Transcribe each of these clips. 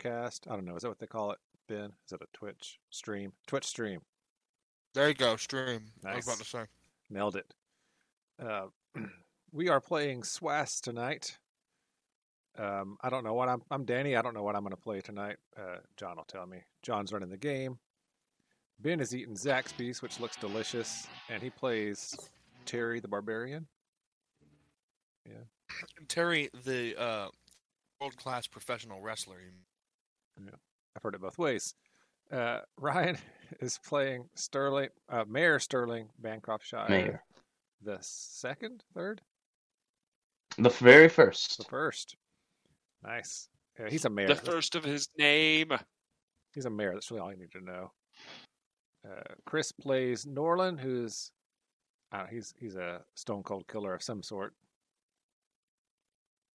cast. I don't know. Is that what they call it, Ben? Is it a Twitch stream? Twitch stream. There you go, stream. I was about to say. Nailed it. Uh, we are playing SWAS tonight. Um, I don't know what I'm. I'm Danny. I don't know what I'm going to play tonight. Uh, John will tell me. John's running the game. Ben is eating Zaxby's, which looks delicious, and he plays Terry the Barbarian. Yeah. Terry, the uh, world class professional wrestler. I've heard it both ways. Uh, Ryan is playing Sterling, uh, Mayor Sterling Bancroft Shire. Mayor. The second, third, The very first. the first. first. Nice. Yeah, he's a mayor. The first of his name. He's a mayor. That's really all you need to know. Uh, Chris plays Norlin, who's uh, he's he's a stone cold killer of some sort.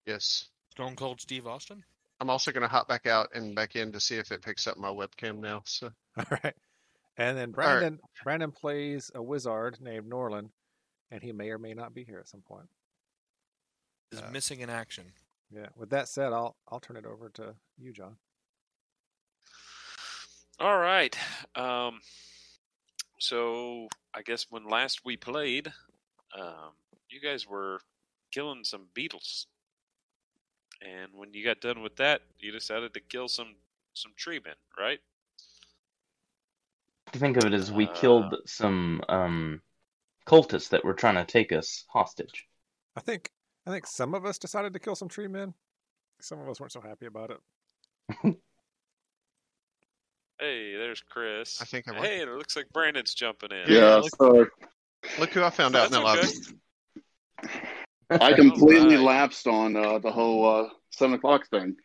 Yes. Stone Cold Steve Austin. I'm also going to hop back out and back in to see if it picks up my webcam now. So All right. And then right. Brandon Brandon plays a wizard named Norlin, and he may or may not be here at some point. Is Uh, missing in action. Yeah. With that said, I'll I'll turn it over to you, John. All right. Um, so I guess when last we played, um, you guys were killing some beetles, and when you got done with that, you decided to kill some some tree men, right? To Think of it as we Uh, killed some um, cultists that were trying to take us hostage. I think I think some of us decided to kill some tree men. Some of us weren't so happy about it. Hey, there's Chris. I think I'm Hey, it looks like Brandon's jumping in. Yeah, look- so look who I found out in the That's lobby. I completely Alright. lapsed on uh, the whole uh, seven o'clock thing.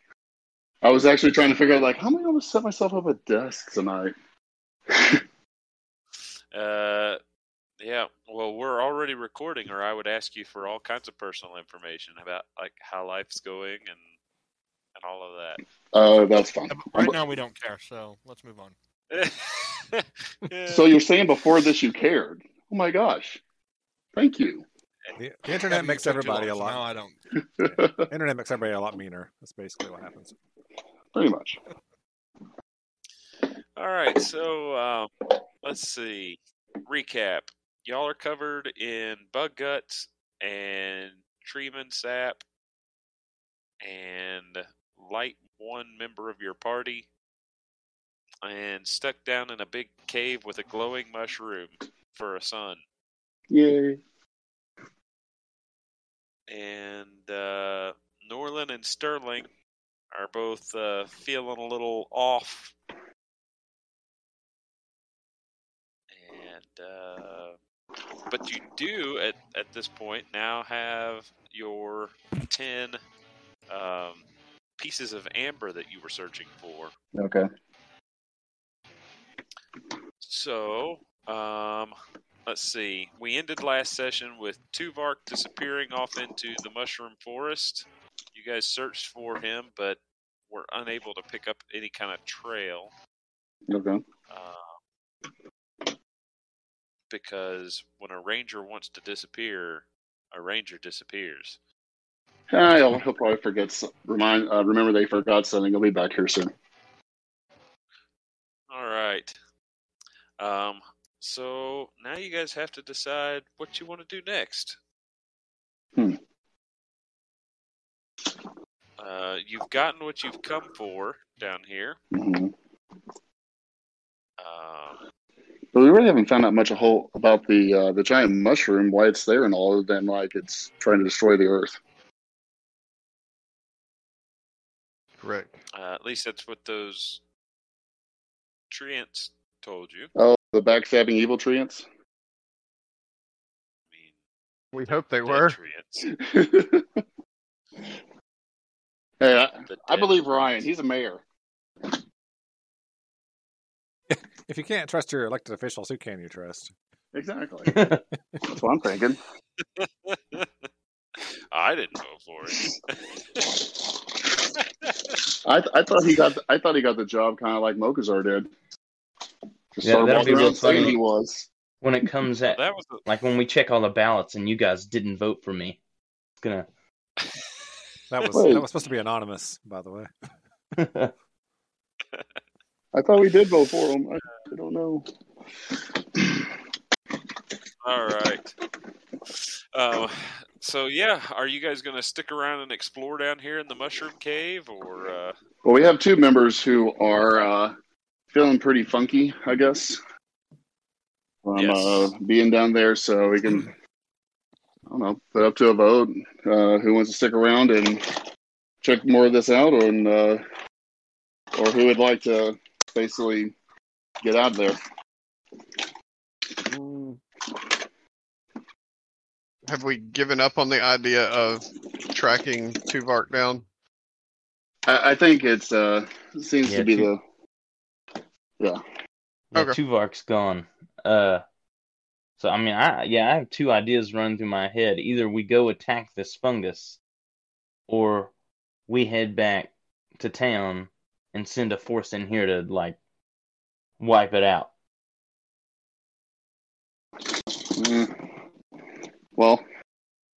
I was actually trying to figure out like how am I going to set myself up a desk tonight? Uh, yeah. Well, we're already recording, or I would ask you for all kinds of personal information about like how life's going and and all of that. Oh, Uh, that's fine. Yeah, but Right now, we don't care, so let's move on. Yeah. So you're saying before this you cared? Oh my gosh! Thank you. The, the internet makes everybody a long, so Now lot. I don't. internet makes everybody a lot meaner. That's basically what happens. Pretty much. All right, so um, let's see. Recap. Y'all are covered in bug guts and treeman sap and light one member of your party and stuck down in a big cave with a glowing mushroom for a sun. Yay! And uh, Norlin and Sterling are both uh, feeling a little off. And uh, but you do at at this point now have your ten um, pieces of amber that you were searching for. Okay. So, um, let's see. We ended last session with Tuvark disappearing off into the mushroom forest. You guys searched for him, but were unable to pick up any kind of trail Okay. uh, because when a ranger wants to disappear, a ranger disappears. Ah, he'll, he'll probably forget. Remind. Uh, remember they forgot something. He'll be back here soon. All right. Um, so now you guys have to decide what you want to do next. Hmm. Uh, you've gotten what you've come for down here. Mm-hmm. Um, But we really haven't found out much a whole about the uh, the giant mushroom, why it's there, and all other than like it's trying to destroy the Earth. Correct. uh, at least that's what those treants told you. Oh, the backstabbing evil treants. I mean, We hope they were. treants. hey, I, I believe. Ryan. He's a mayor. If you can't trust your elected officials, who can you trust? Exactly. That's what I'm thinking. I didn't vote for it. I, I thought he got I thought he got the job kind of like Mokazar did. Just Yeah, started that'll be walking real funny. he was. when it comes at that was the, like when we check all the ballots and you guys didn't vote for me, it's gonna That was Wait. that was supposed to be anonymous, by the way. I thought we did vote for him. I, I don't know. All right. Uh, so yeah, are you guys going to stick around and explore down here in the mushroom cave, or uh, Well, we have two members who are uh, feeling pretty funky, I guess. From Yes. uh, being down there, so we can, I don't know, put up to a vote. Uh, who wants to stick around and check more of this out, and uh, or who would like to basically get out of there? Have we given up on the idea of tracking Tuvark down? I, I think it's uh, seems Yeah, to be two- the yeah. Yeah, Okay. Tuvark's gone. Uh, so I mean, I yeah, I have two ideas running through my head. Either we go attack this fungus, or we head back to town and send a force in here to like wipe it out. Mm. Well,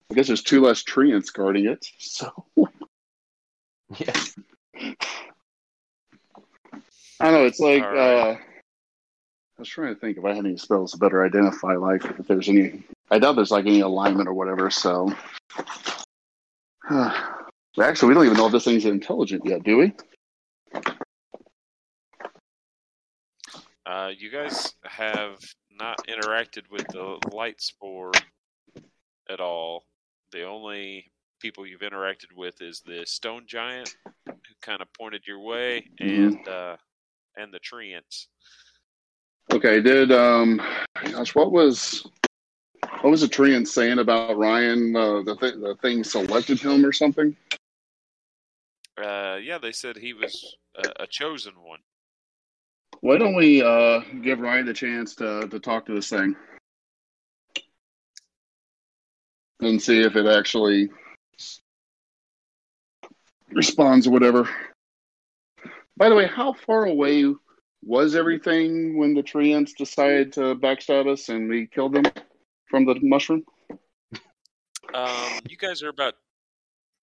I guess there's two less treants guarding it, so Yeah. I know. It's like right. uh, I was trying to think if I had any spells to better identify, like if there's any. I doubt there's like any alignment or whatever. So, actually, we don't even know if this thing's intelligent yet, do we? uh, you guys have not interacted with the light spore at all? The only people you've interacted with is the stone giant, who kind of pointed your way, Mhm. and uh, and the treants. Okay. Did um, gosh, what was what was the treant saying about Ryan? Uh, the th- the thing selected him or something. Uh, yeah, they said he was a, a chosen one. Why don't we uh, give Ryan the chance to, to talk to this thing and see if it actually responds or whatever? By the way, how far away was everything when the treants decided to backstab us and we killed them from the mushroom? Um, you guys are about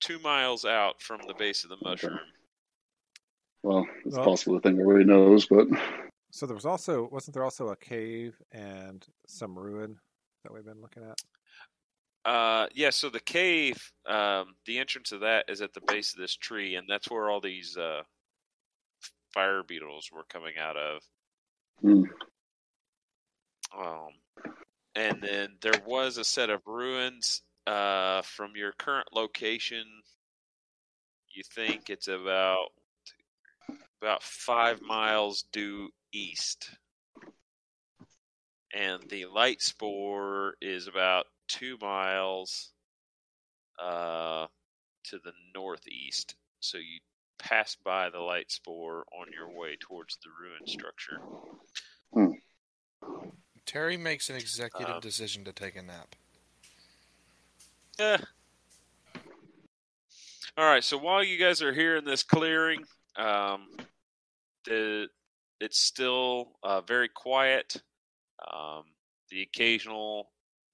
two miles out from the base of the mushroom. Well, it's Well- possible the thing already knows, but So there was also wasn't there also a cave and some ruin that we've been looking at? Uh, yeah. So the cave, um, the entrance of that is at the base of this tree, and that's where all these uh, fire beetles were coming out of. Hmm. Um, and then there was a set of ruins uh, from your current location. You think it's about about five miles due east, and the light spore is about two miles uh, to the northeast. So you pass by the light spore on your way towards the ruin structure. Terry makes an executive Uh, decision to take a nap. Eh. All right. So while you guys are here in this clearing, um, the it's still uh, very quiet. Um, the occasional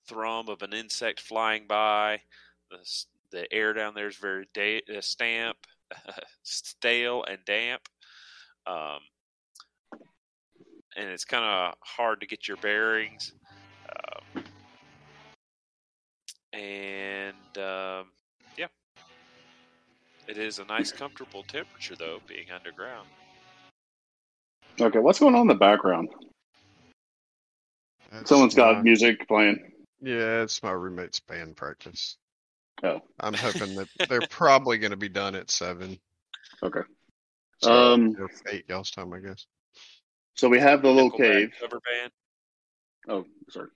thrum of an insect flying by. The the air down there is very da- uh, stamp, stale and damp. Um, and it's kind of hard to get your bearings. Um, and um, yeah, it is a nice, comfortable temperature though, being underground. okay, what's going on in the background? That's Someone's got music playing. Yeah, it's my roommate's band practice. Oh. I'm hoping that they're probably going to be done at seven. Okay. So Um, eight y'all's time, I guess. So we have the little cave. cover band. Oh, sorry.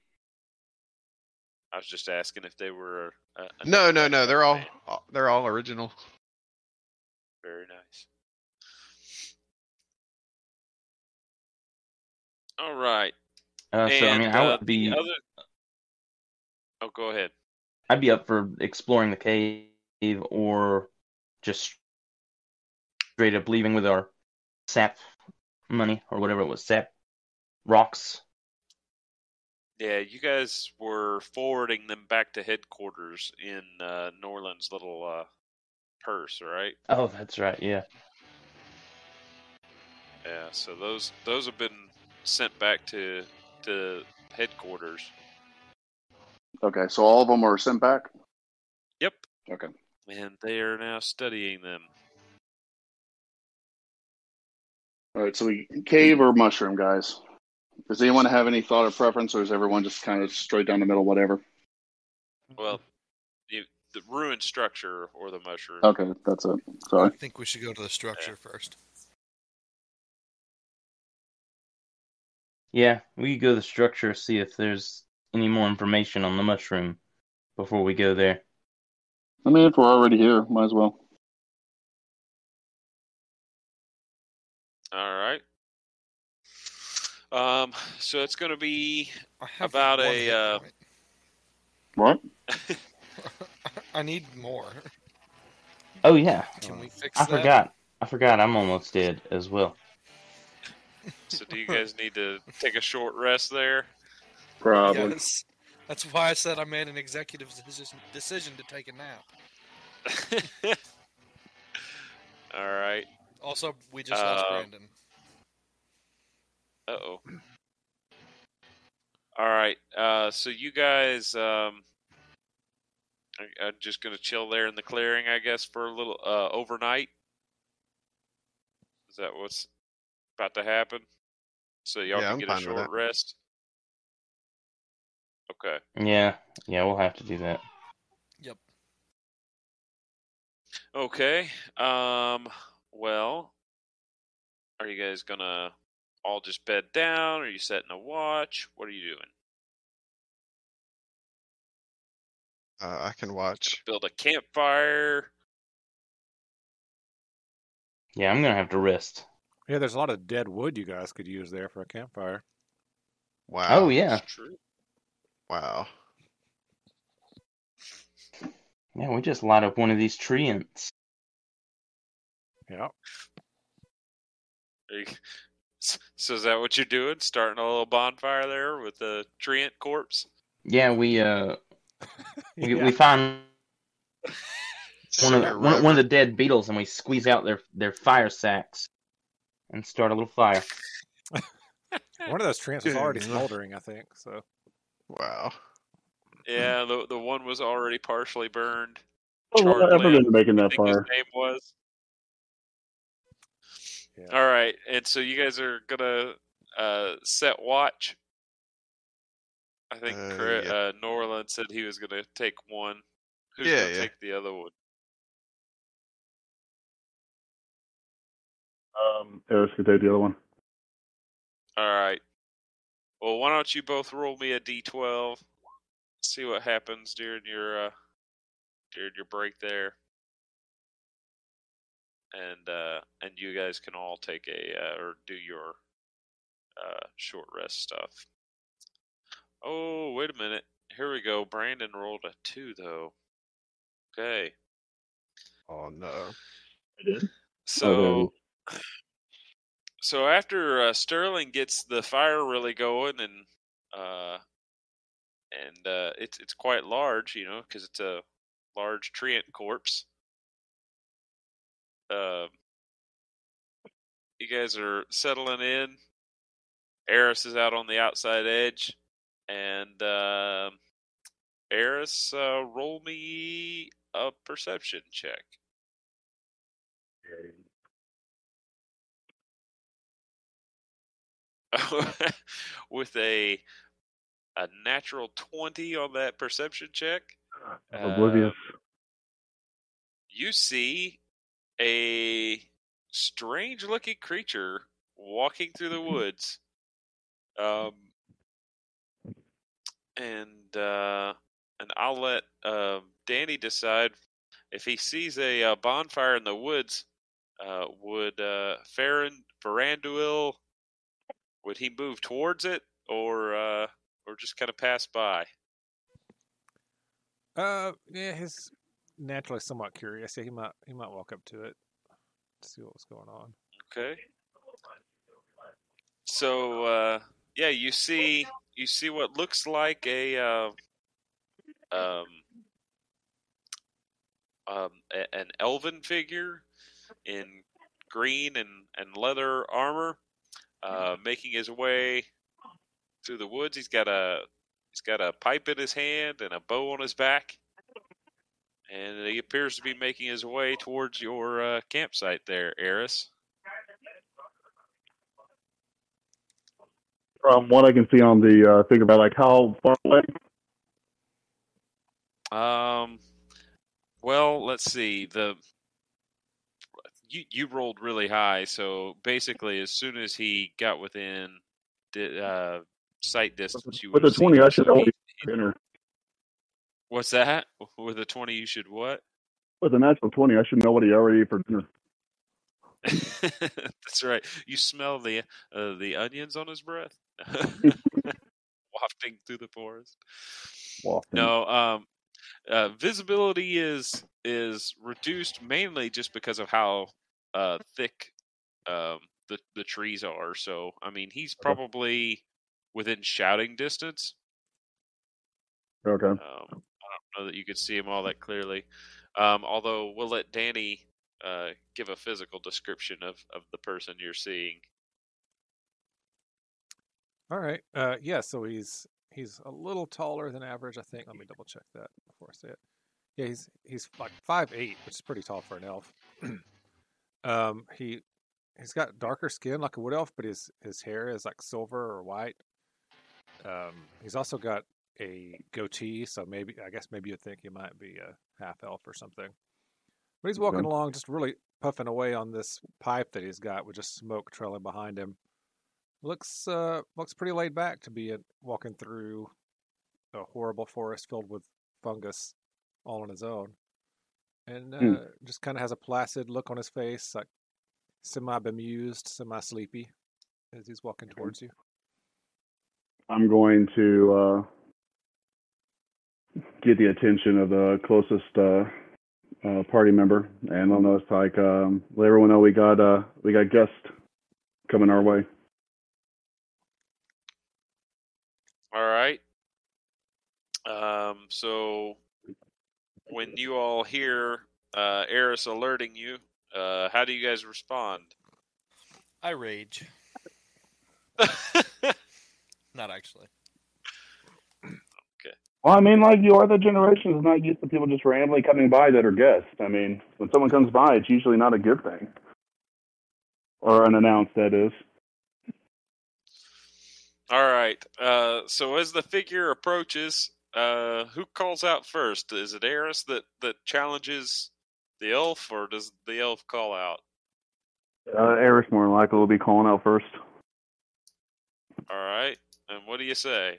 I was just asking if they were. A, a No, no, no. They're all band. they're all original. very nice. All right. Uh, so I mean, I uh, would be the other... Oh, go ahead. I'd be up for exploring the cave or just straight up leaving with our sap money or whatever it was, sap rocks. Yeah, you guys were forwarding them back to headquarters in uh, Norland's little uh, purse, right? Oh, that's right. Yeah. Yeah, so those those have been sent back to to headquarters. Okay, so all of them are sent back. Yep. Okay. And they are now studying them. All right, so we cave or mushroom, guys. Does anyone have any thought or preference, or is everyone just kind of straight down the middle, whatever? Well, you, the ruined structure or the mushroom. Okay, that's it. Sorry. I think we should go to the structure first. Yeah, we could go to the structure, see if there's any more information on the mushroom before we go there. I mean, if we're already here, might as well. All right. Um, so it's going to be About a, uh. What? I need more. Oh yeah, Can we fix I that? forgot. I forgot. I'm almost dead as well. so. Do you guys need to take a short rest there? Probably. Yes. That's why I said I made an executive decision, decision to take a nap. All right. Also, we just lost Uh, Brandon. Uh oh. All right. Uh, so you guys, um, are, are just gonna chill there in the clearing, I guess, for a little uh, overnight. Is that what's about to happen? So y'all Yeah, can I'm get a short rest. Okay. Yeah, yeah, we'll have to do that. Yep. Okay. Um. Well, are you guys gonna all just bed down? Are you setting a watch? What are you doing? Uh, I can watch. Build a campfire. Yeah, I'm gonna have to rest. Yeah, there's a lot of dead wood you guys could use there for a campfire. Wow. Oh yeah, That's true. Wow. yeah. We just light up one of these treants. Yeah. Are So is that what you're doing? Starting a little bonfire there with the treant corpse? Yeah, we uh, we, Yeah. we find one of the, one, one of the dead beetles and we squeeze out their their fire sacks and start a little fire. One of those treants was already smoldering, I think. So Wow. Yeah, the the one was already partially burned. Oh, Charred whatever lamb, been making that think his fire. name was. Yeah. All right, and so you guys are gonna uh, set watch. I think Uh, Cra- yeah. uh, Norland said he was gonna take one. Who's Yeah, gonna yeah. take the other one? Um, Eris could take the other one. All right. Well, why don't you both roll me a d12? See what happens during your uh, during your break there, and uh, and you guys can all take a uh, or do your uh, short rest stuff. Oh, wait a minute. Here we go. Brandon rolled a two though. Okay, Oh no. I did. so so after uh, Sterling gets the fire really going and uh, and uh, it's it's quite large, you know, because it's a large treant corpse. Um, you guys are settling in. Eris is out on the outside edge, and uh, Eris, roll me a perception check. With a a natural twenty on that perception check, I'm oblivious. you see a strange looking creature walking through the woods. Um, and uh, and I'll let um Danny decide if he sees a, uh bonfire in the woods. Uh, would uh, Farron would he move towards it or uh, or just kind of pass by? Uh, yeah, he's naturally somewhat curious. Yeah, he might he might walk up to it, to see what was going on. Okay. So uh, yeah, you see you see what looks like a uh, um, um, a- an elven figure in green and, and leather armor, uh, making his way through the woods. He's got a he's got a pipe in his hand and a bow on his back, and he appears to be making his way towards your uh, campsite there, Eris. From what I can see on the uh, figure, about like how far away? Um, well, let's see. The you you rolled really high, so basically, as soon as he got within di- uh, sight distance, you With the twenty, I should already enter. What's that? With a twenty, you should what? With a natural twenty, I should know what he already ate for dinner. That's right. You smell the uh, the onions on his breath, wafting through the forest. Wafting. No, um, uh, visibility is is reduced mainly just because of how uh, thick um, the the trees are. So, I mean, he's Okay. probably within shouting distance. Okay. Um, I don't know that you could see him all that clearly. Um, although we'll let Danny uh, give a physical description of, of the person you're seeing. All right. Uh, yeah. So he's he's a little taller than average, I think. Let me double check that before I say it. Yeah, he's he's like five eight, which is pretty tall for an elf. um, he he's got darker skin like a wood elf, but his his hair is like silver or white. Um, he's also got a goatee, so maybe I guess maybe you'd think he might be a half elf or something. But he's walking along, just really puffing away on this pipe that he's got with just smoke trailing behind him looks uh looks pretty laid back to be uh, walking through a horrible forest filled with fungus all on his own and uh, Hmm. just kind of has a placid look on his face like semi bemused semi sleepy as he's walking towards you I'm going to uh, get the attention of the closest uh, uh, party member, and I'll know it's like um, let everyone know we got uh, we got guests coming our way. All right. Um, so when you all hear uh, Eris alerting you, uh, how do you guys respond? I rage. Not actually. Okay. Well, I mean, like you are the generation that's not used to people just randomly coming by that are guests. I mean, when someone comes by, it's usually not a good thing, or unannounced. That is. All right. Uh, so as the figure approaches, uh, who calls out first? Is it Eris that, that challenges the elf, or does the elf call out? Uh, Eris more than likely will be calling out first. All right. And what do you say?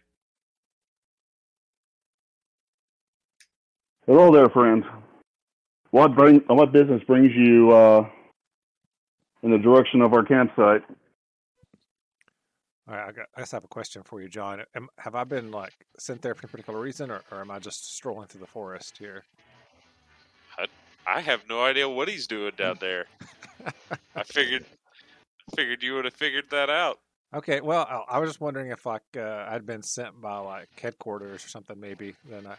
Hello there, friend. What bring what business brings you uh, in the direction of our campsite? All right I, got, I guess i have a question for you john. Am, have i been like sent there for a particular reason or, or am i just strolling through the forest here? I have no idea what he's doing down there. I figured, figured you would have figured that out. okay well I, I was just wondering if like uh, i'd been sent by like headquarters or something maybe then i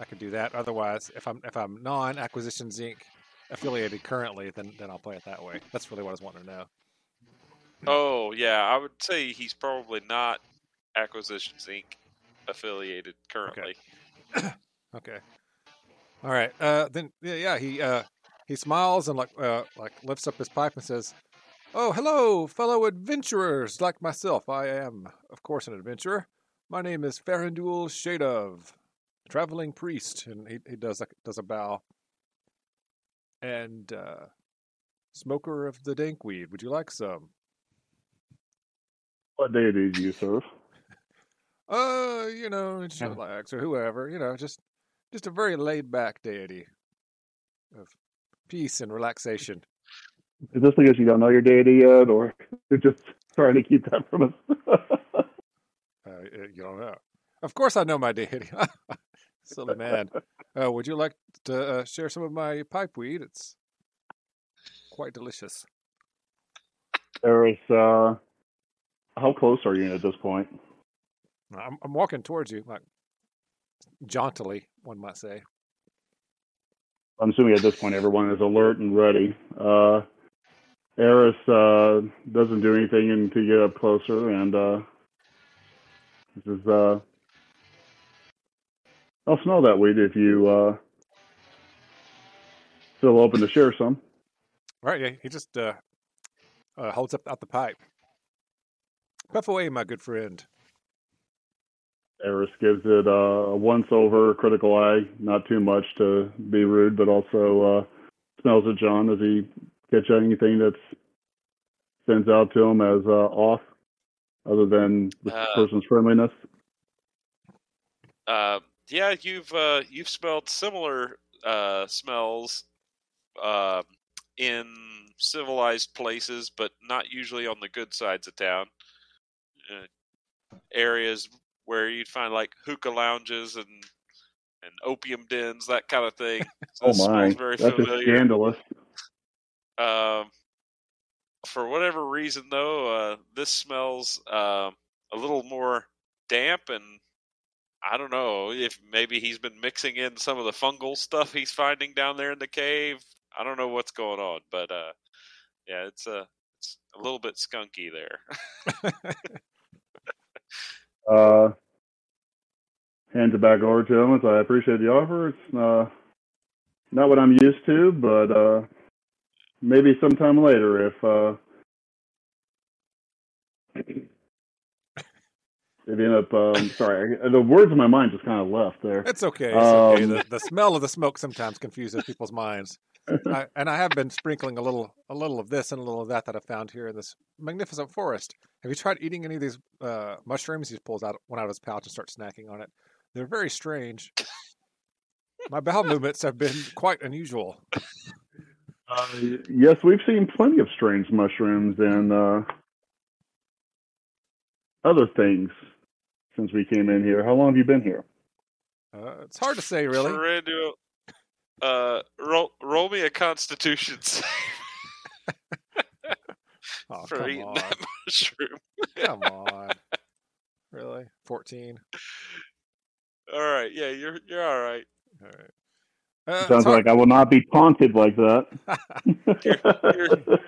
i could do that. Otherwise if i'm if i'm non-acquisitions inc affiliated currently then then i'll play it that way. That's really what i was wanting to know Oh yeah, I would say he's probably not Acquisitions Inc. affiliated currently. Okay. okay. All right. Uh, then yeah, yeah, he uh, he smiles and like uh, like lifts up his pipe and says, "Oh, hello, fellow adventurers like myself. I am, of course, an adventurer. My name is Farandul Shadov, traveling priest." And he, he does like does a bow. And uh, smoker of the dankweed. Would you like some? What deity do you serve? Uh, you know, Chillax or whoever. You know, just just a very laid back deity of peace and relaxation. Is this because you don't know your deity yet, or you're just trying to keep that from us? Uh, you don't know. Of course, I know my deity. Silly man. Uh, would you like to uh, share some of my pipe weed? It's quite delicious. There is uh, how close are you at this point? I'm, I'm walking towards you, like jauntily, one might say. I'm assuming at this point everyone is alert and ready. Uh, Eris uh, doesn't do anything until you get up closer, and uh, this is. Uh, I'll smell that weed if you uh, still open to share some. Right, yeah, he just uh, uh, holds up out the pipe. Puff away, my good friend. Eris gives it uh, a once over critical eye, not too much to be rude, but also uh, smells at John as he catch anything that sends out to him as uh, off, other than the Uh, person's friendliness. Uh, yeah, you've uh, you've smelled similar uh, smells um in civilized places, but not usually on the good sides of town. Uh, areas where you'd find like hookah lounges and and opium dens, that kind of thing. So Oh my, very that's familiar. scandalous. Um, for whatever reason, though, uh, this smells um a little more damp, and I don't know if maybe he's been mixing in some of the fungal stuff he's finding down there in the cave. I don't know what's going on, but uh, yeah, it's a it's a little bit skunky there. Uh, hands it back over to him I appreciate the offer. It's uh, not what I'm used to, but uh, maybe sometime later if uh, if you end up. Um, sorry, the words in my mind just kind of left there. It's okay. It's okay. Um, The, the smell of the smoke sometimes confuses people's minds. I, and I have been sprinkling a little, a little of this and a little of that that I found here in this magnificent forest. Have you tried eating any of these uh, mushrooms? He pulls out one out of his pouch and starts snacking on it. They're very strange. My bowel movements have been quite unusual. Uh, yes, we've seen plenty of strange mushrooms and uh, other things since we came in here. How long have you been here? Uh, it's hard to say, really. Ferrando, uh, roll roll me a Constitution save Oh, for come eating on. that mushroom. Come on. Really? 14? All right, yeah, you're you're all right. All right. Uh, Sounds like I will not be taunted like that.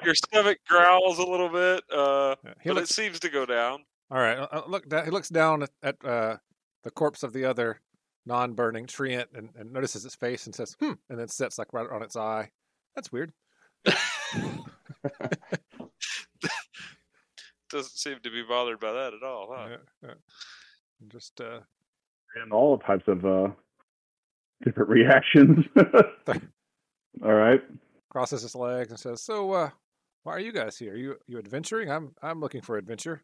Your stomach growls a little bit, uh, he but looks it seems to go down. All right. uh, uh, Look, da- he looks down at, at uh, the corpse of the other non-burning treant and, and notices its face and says, "Hmm," and then sits like right on its eye. That's weird. Doesn't seem to be bothered by that at all, huh? Yeah, yeah. Just uh, and all types of uh, different reactions. all right. crosses his legs and says, "So, uh, why are you guys here? You you adventuring? I'm I'm looking for adventure."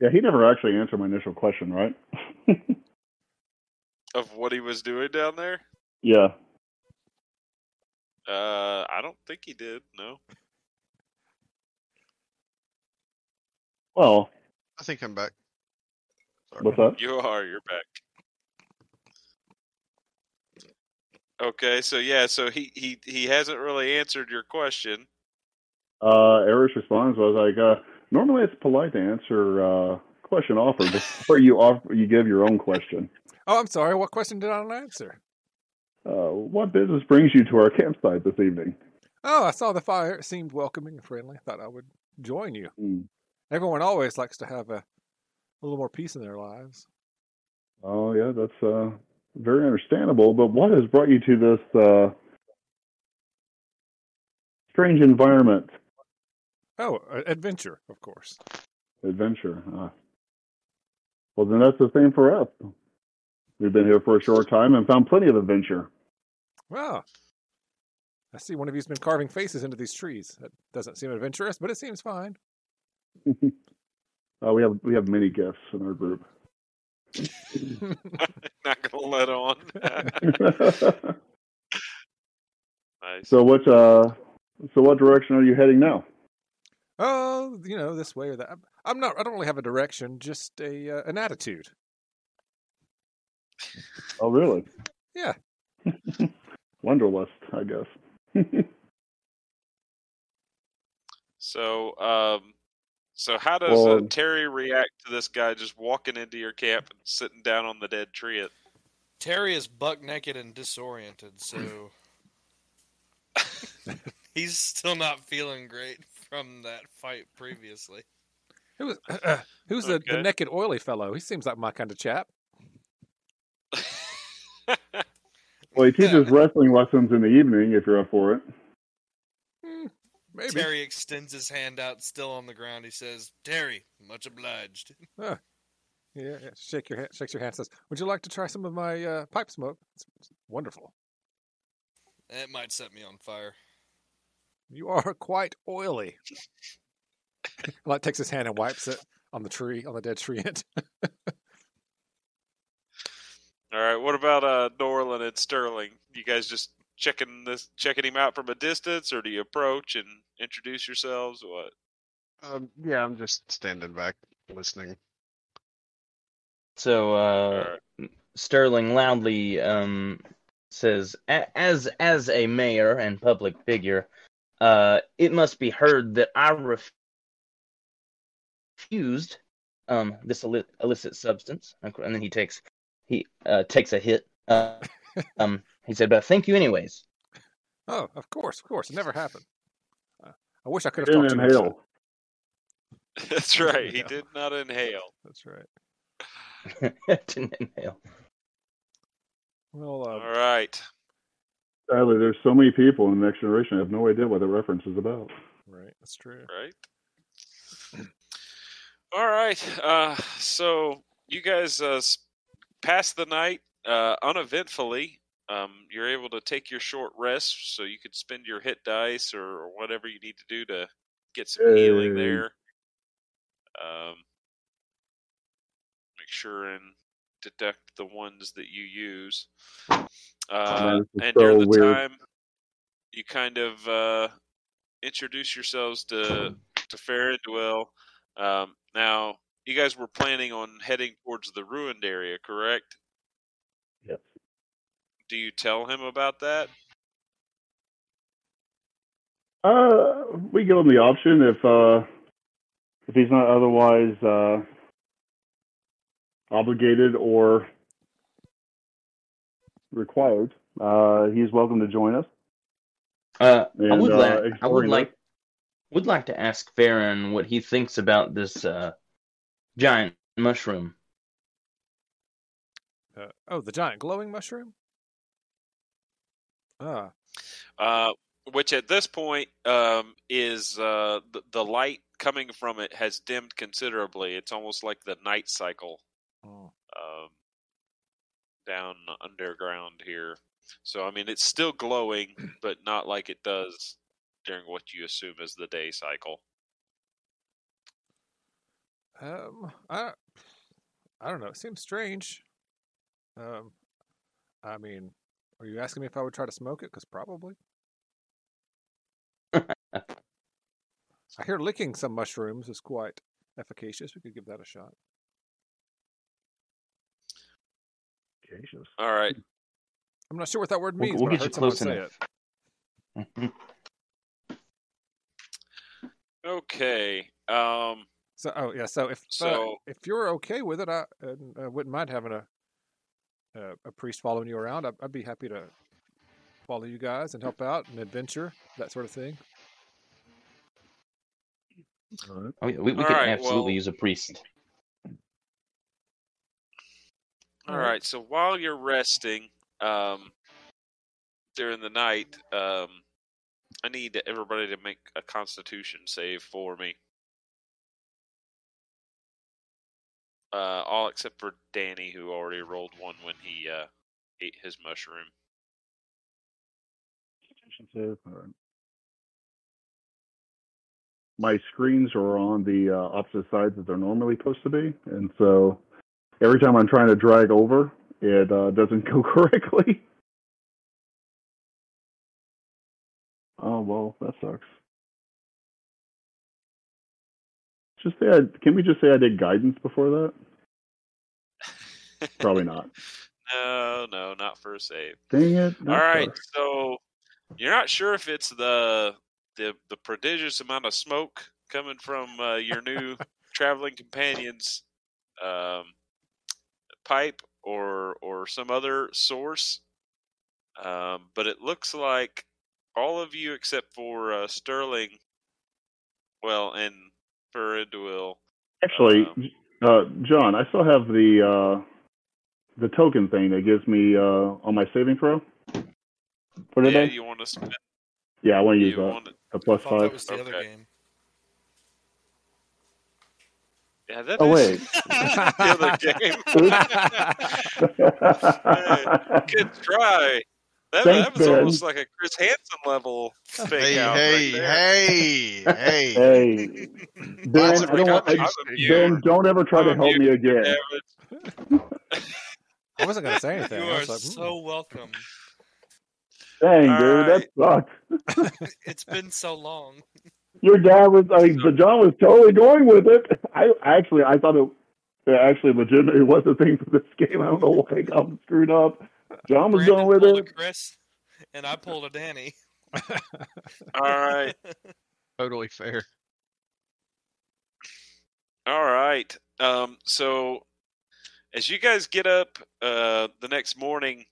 Yeah, he never actually answered my initial question, right? Of what he was doing down there? yeah. Uh, I don't think he did. No. Well, I think I'm back. Sorry. what's that? You are. You're back. Okay, so yeah, so he he he hasn't really answered your question. Uh, Eric's response was like, uh, normally it's polite to answer uh, question offered before you offer you give your own question. Oh, I'm sorry. What question did I not answer? Uh, what business brings you to our campsite this evening? Oh, I saw the fire. It seemed welcoming and friendly. I Thought I would join you. Hmm. Everyone always likes to have a, a little more peace in their lives. Oh yeah, that's uh, very understandable. But what has brought you to this uh, strange environment Oh, adventure, of course. adventure? Uh, well, then that's the same for us. We've been here for a short time and found plenty of adventure. Well, I see one of you's been carving faces into these trees. That doesn't seem adventurous, but it seems fine. Uh, we have we have many gifts in our group. Not gonna let on. nice. so what uh, so what direction are you heading now? oh, you know, this way or that. I'm- I'm not. I don't really have a direction, just a uh, an attitude. Oh, really? Yeah. Wonderlust, I guess. So, um, so how does uh, Terry react to this guy just walking into your camp and sitting down on the dead tree? At... Terry is buck naked and disoriented, so He's still not feeling great from that fight previously. Who was who's the, the Okay. naked oily fellow? He seems like my kind of chap. Well, he teaches wrestling lessons in the evening if you're up for it. Hmm, maybe. Terry extends his hand out, still on the ground. He says, "Terry, much obliged." Yeah, yeah, shake your hand, shakes your hand. Says, "Would you like to try some of my uh, pipe smoke? It's, it's wonderful. It might set me on fire. You are quite oily." like takes his hand and wipes it on the tree, on the dead tree end. All right. What about uh, Norland and Sterling? You guys just checking this, checking him out from a distance, or do you approach and introduce yourselves? What? Um, yeah, I'm just standing back listening. So uh, All right. Sterling loudly um, says, "As as a mayor and public figure, uh, it must be heard that I ref- refused um, this illicit substance." And then he takes he uh, takes a hit. Uh, um, he said, "But thank you anyways." oh, of course, of course, it never happened. Uh, I wish I could have Didn't talked to him. inhale. That's right. He did not inhale. That's right. Didn't inhale. Well, All uh, right. Sadly, there's so many people in the next generation. I have no idea what the reference is about. right, that's true. Right. All right. Uh, so you guys uh, s- passed the night uh, uneventfully. Um, you're able to take your short rest, so you could spend your hit dice or, or whatever you need to do to get some healing there. Um, make sure and deduct the ones that you use. Uh, man, this and so during the weird. time, you kind of uh, introduce yourselves to to Farandul. Um, now, you guys were planning on heading towards the ruined area, correct? Yes. Do you tell him about that? Uh, we give him the option if uh, if he's not otherwise uh, obligated or required. Uh, he's welcome to join us. Uh, I would uh, like I would like would like to ask Farron what he thinks about this uh, giant mushroom. Uh, oh, the giant glowing mushroom. Ah, Uh, which at this point um, is uh, the, the light coming from it has dimmed considerably. It's almost like the night cycle oh, um, down underground here. So I mean, it's still glowing, but not like it does during what you assume is the day cycle. Um, I, I don't know. It seems strange. Um, I mean, are you asking me if I would try to smoke it? Because probably. I hear licking some mushrooms is quite efficacious. We could give that a shot. Efficacious. All right. I'm not sure what that word We'll- means, we'll but I get you heard someone close say enough. it. Okay. Um, So, oh yeah. So if uh, So- if you're okay with it, I, and, uh, wouldn't mind having a a, a priest following you around. I'd, I'd be happy to follow you guys and help out and adventure that sort of thing. All right. Oh, yeah, we, we could right, absolutely well- use a priest. All right. So while you're resting um, during the night, um, I need everybody to make a Constitution save for me. Uh, all except for Danny, who already rolled one when he uh, ate his mushroom. My screens are on the uh, opposite sides that they're normally supposed to be, and so every time I'm trying to drag over, it uh, doesn't go correctly. Oh well, that sucks. Just say I, can we just say I did guidance before that? Probably not. No, no, not for a save. Dang it! All right, so you're not sure if it's the the the prodigious amount of smoke coming from uh, your new traveling companions um, pipe or or some other source, um, but it looks like all of you except for uh, Sterling. Well, and Farandul. Actually, Um, uh, John, I still have the uh, the token thing that gives me uh, on my saving throw for Yeah, today. you want to spend? Yeah, I want to use You that. want? A I plus that was the other game. Yeah, that Oh, is wait. the other game. Good try. That, Thanks, that was Ben. almost like a Chris Hansen level fake Hey, out hey, right there. hey, hey. hey, Ben, I don't want, I, recoveries. I'm a viewer. Ben, don't ever try I'm to a help me again. I wasn't going to say anything. You I are was like, "Hmm." so welcome. Dang, All dude, right. that sucks. It's been so long. Your dad was like, but John was totally going with it. I actually, I thought it, it actually legitimately was a thing for this game. I don't know why I got screwed up. John was Brandon going with pulled it. a Chris, and I pulled a Danny. All right. Totally fair. All right. Um, so as you guys get up uh, the next morning,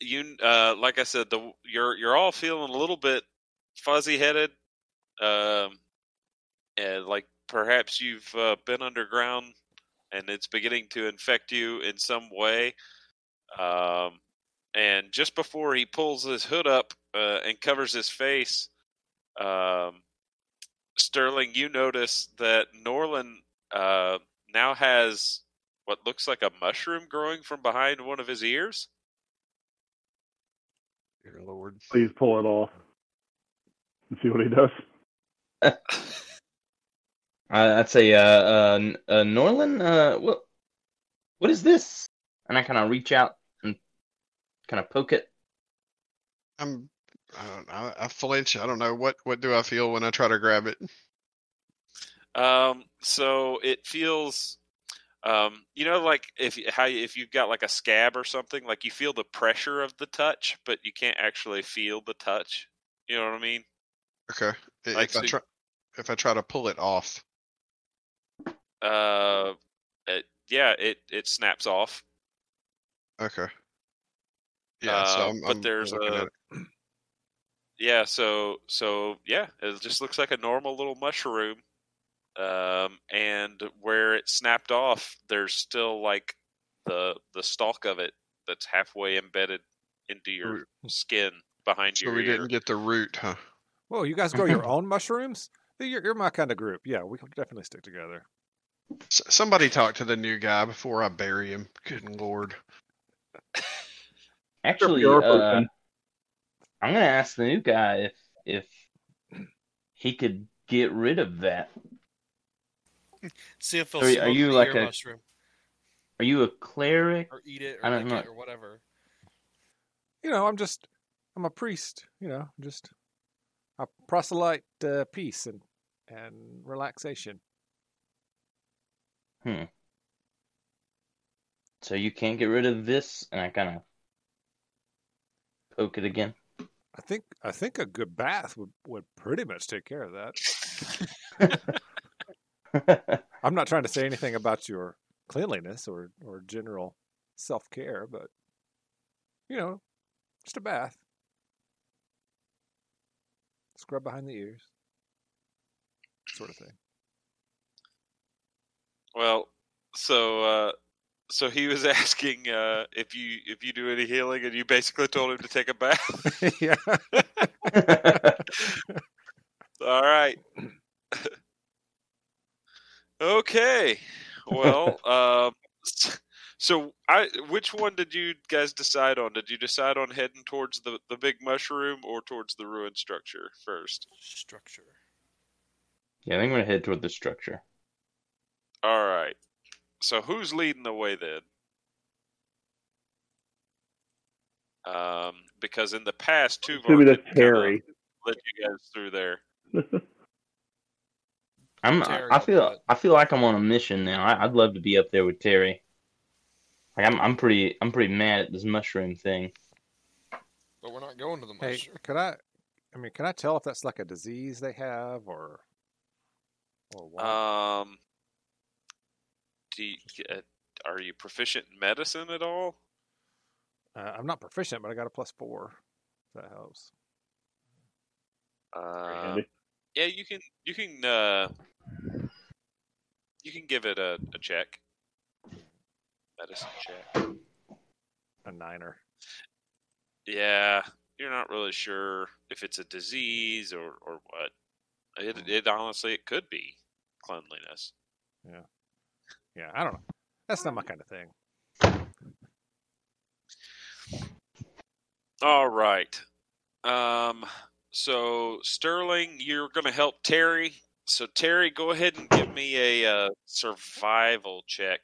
you uh, like I said, the you're you're all feeling a little bit fuzzy headed, um, and like perhaps you've uh, been underground and it's beginning to infect you in some way. Um, and just before he pulls his hood up uh, and covers his face, um, Sterling, you notice that Norland uh, now has what looks like a mushroom growing from behind one of his ears. Dear Lord. Please pull it off and see what he does. Uh, I'd say, uh, uh, uh, Norland, uh, what, what is this? And I kind of reach out and kind of poke it. I'm. I don't. I, I flinch. I don't know what. What do I feel when I try to grab it? Um, so it feels, um, you know, like if you- how you- if you've got like a scab or something, like you feel the pressure of the touch, but you can't actually feel the touch. You know what I mean? Okay. I- Like, if I try. If I try to pull it off. Uh, it, yeah, it it snaps off. Okay. Yeah. so Uh, I'm. but I'm there's a- Yeah, so so yeah, it just looks like a normal little mushroom. Um, and where it snapped off, there's still like the the stalk of it that's halfway embedded into your Root. skin behind So your we ear. didn't get the root, huh? Whoa, you guys grow your own mushrooms? You're, you're my kind of group. Yeah, we can definitely stick together. S- somebody talk to the new guy before I bury him. Good lord. Actually, uh. I'm gonna ask the new guy if if he could get rid of that. See if he'll Are you- smoke are you the like a- mushroom Are you a cleric? or eat it or I don't lick it know. or whatever. You know, I'm just, I'm a priest. You know, just a proselyte uh, peace and and relaxation. Hmm. So you can't get rid of this, and I kind of poke it again. I think I think a good bath would would pretty much take care of that. I'm not trying to say anything about your cleanliness or or general self care, but you know, just a bath, scrub behind the ears, sort of thing. Well, so uh, so he was asking uh, if you if you do any healing, and you basically told him to take a bath. yeah. All right. okay. Well, um, so I which one did you guys decide on? Did you decide on heading towards the the big mushroom or towards the ruined structure first? Structure. yeah, I think I'm gonna head toward the structure. All right. So who's leading the way then? Um, because in the past, two Maybe that's Harry. let you guys through there. I'm. Terry I feel. do it. I feel like I'm on a mission now. I, I'd love to be up there with Terry. Like I'm. I'm pretty. I'm pretty mad at this mushroom thing. But we're not going to the Hey, mushroom. could I? I mean, can I tell if that's like a disease they have or or what? Um, do you, uh, are you proficient in medicine at all? Uh, I'm not proficient, but I got a plus four. If that helps. Uh, yeah, you can you can uh, you can give it a, a check. Medicine check. A niner. Yeah, you're not really sure if it's a disease or or what. It it honestly it could be cleanliness. Yeah, I don't know. That's not my kind of thing. All right. Um. So Sterling, you're going to help Terry. So Terry, go ahead and give me a uh, survival check.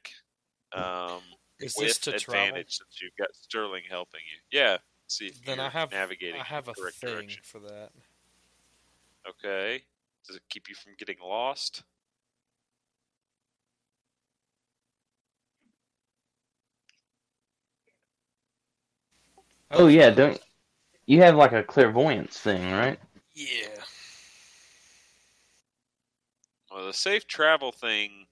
Um, Is with this to travel? advantage since you've got Sterling helping you. Yeah. See if Then you're I have navigating I have a correct thing direction. for that. Okay. Does it keep you from getting lost? Oh, oh yeah, don't you have like a clairvoyance thing, right? Yeah. Well, the safe travel thing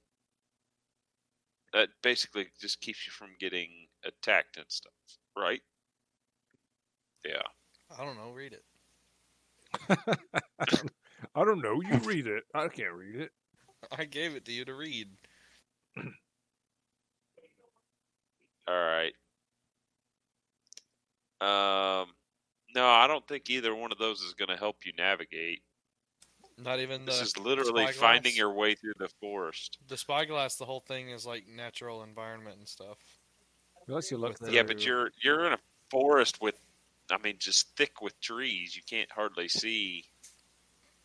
that basically just keeps you from getting attacked and stuff, right? Yeah. I don't know. Read it. I, don't, I don't know. You read it. I can't read it. I gave it to you to read. All right. Um, no, I don't think either one of those is going to help you navigate. Not even the This is literally spyglass? finding your way through the forest. the spyglass. The whole thing is like natural environment and stuff. Unless you look With through. Yeah, but you're you're in a forest with, I mean, just thick with trees. You can't hardly see.